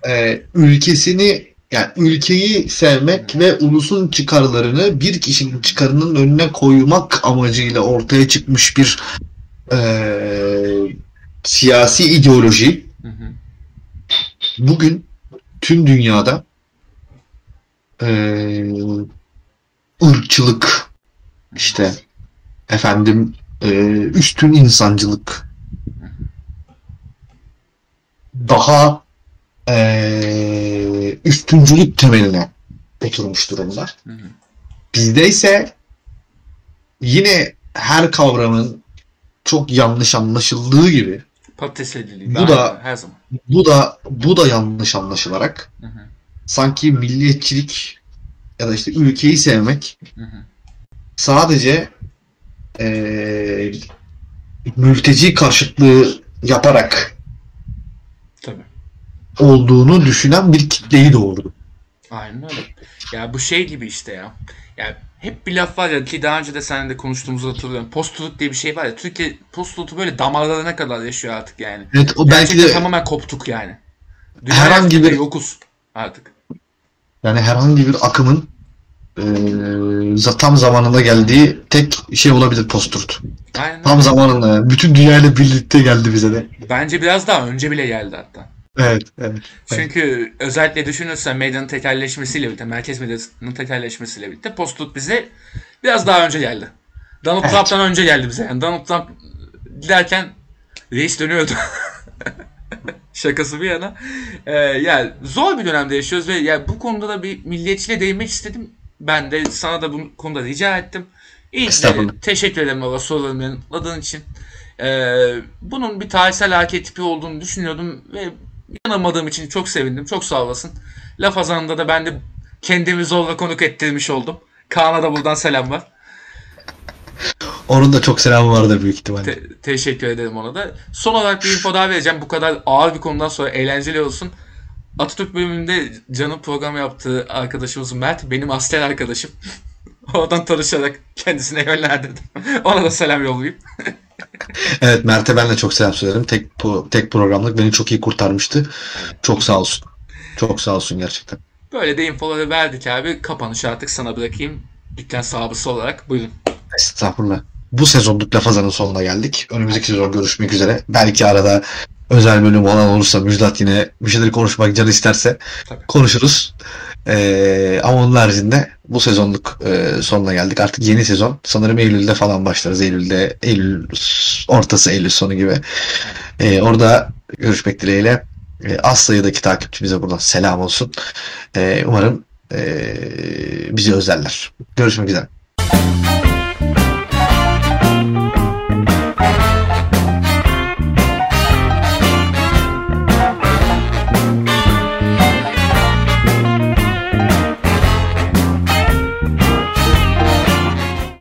S1: Ee, ülkesini yani ülkeyi sevmek ve ulusun çıkarlarını bir kişinin çıkarının önüne koymak amacıyla ortaya çıkmış bir eee, siyasi ideoloji
S2: Hı hı.
S1: bugün tüm dünyada e, ırkçılık işte efendim e, üstün insancılık daha e, üstüncülük temeline oturmuş durumda.
S2: Hı hı.
S1: Bizde ise yine her kavramın çok yanlış anlaşıldığı gibi
S2: Patates edildiği.
S1: Bu da-
S2: her zaman.
S1: Bu da bu da yanlış anlaşılarak
S2: Hı hı.
S1: sanki milliyetçilik ya da işte ülkeyi sevmek
S2: Hı hı.
S1: sadece eee mülteci karşıtlığı yaparak
S2: Tabii.
S1: olduğunu düşünen bir kitleyi doğurdu.
S2: Aynen öyle. Ya bu şey gibi işte ya. Ya hep bir laf var ya ki daha önce de seninle de konuştuğumuzu hatırlıyorum. Post-truth diye bir şey var ya. Türkiye post-truth'u böyle damarlarına kadar yaşıyor artık yani.
S1: Evet o belki
S2: Gerçekten
S1: de
S2: tamamen koptuk yani. Dünya
S1: Herhangi bir-
S2: yokuz artık.
S1: yani herhangi bir akımın eee tam zamanında geldiği tek şey olabilir post-truth.
S2: Aynen
S1: Tam zamanında. Bütün dünyayla birlikte geldi bize de.
S2: Bence biraz daha önce bile geldi hatta.
S1: Evet, evet.
S2: Çünkü özellikle düşünürsen medyanın tekelleşmesiyle birlikte, merkez medyasının tekelleşmesiyle birlikte post bize biraz daha önce geldi. Donald
S1: Evet.
S2: Trump'tan önce geldi bize. Yani Donald Trump derken reis dönüyordu. Şakası bir yana. Ee, yani zor bir dönemde yaşıyoruz ve yani bu konuda da bir milliyetçiliğe değinmek istedim. Ben de sana da bu konuda rica ettim. İyi de teşekkür ederim baba sorularımı yanıtladığın için. Ee, bunun bir tarihsel arketipi olduğunu düşünüyordum ve yanılmadığım için çok sevindim. Çok sağ olasın. Laf azanında da ben de kendimi zorla konuk ettirmiş oldum. Kaan'a da buradan selam var.
S1: Onun da çok selamı vardır büyük ihtimalle.
S2: Te- teşekkür ederim ona da. Son olarak bir info daha vereceğim. Bu kadar ağır bir konudan sonra eğlenceli olsun. Atatürk bölümünde canım program yaptığı arkadaşımız Mert benim asker arkadaşım. Oradan tanışarak kendisine yönlendirdim. Ona da selam yollayayım.
S1: Evet Mert'e ben de çok selam söylerim. Tek tek programlık beni çok iyi kurtarmıştı. Çok sağ olsun. Çok sağ olsun gerçekten.
S2: Böyle de infoları verdik abi. Kapanışı artık sana bırakayım. Dükkan sahibi olarak. Buyurun.
S1: Estağfurullah. Bu sezonluk Lafazan'ın sonuna geldik. Önümüzdeki sezon görüşmek üzere. Belki arada özel bölüm olan olursa Müjdat yine bir şeyleri konuşmak canı isterse
S2: Tabii.
S1: konuşuruz. Ee, ama onun haricinde bu sezonluk e, sonuna geldik. Artık yeni sezon. Sanırım Eylül'de falan başlarız. Eylül'de, Eylül ortası, Eylül sonu gibi. Ee, orada görüşmek dileğiyle. Ee, az sayıdaki takipçimize buradan selam olsun. Ee, umarım e, bizi özlerler. Görüşmek üzere.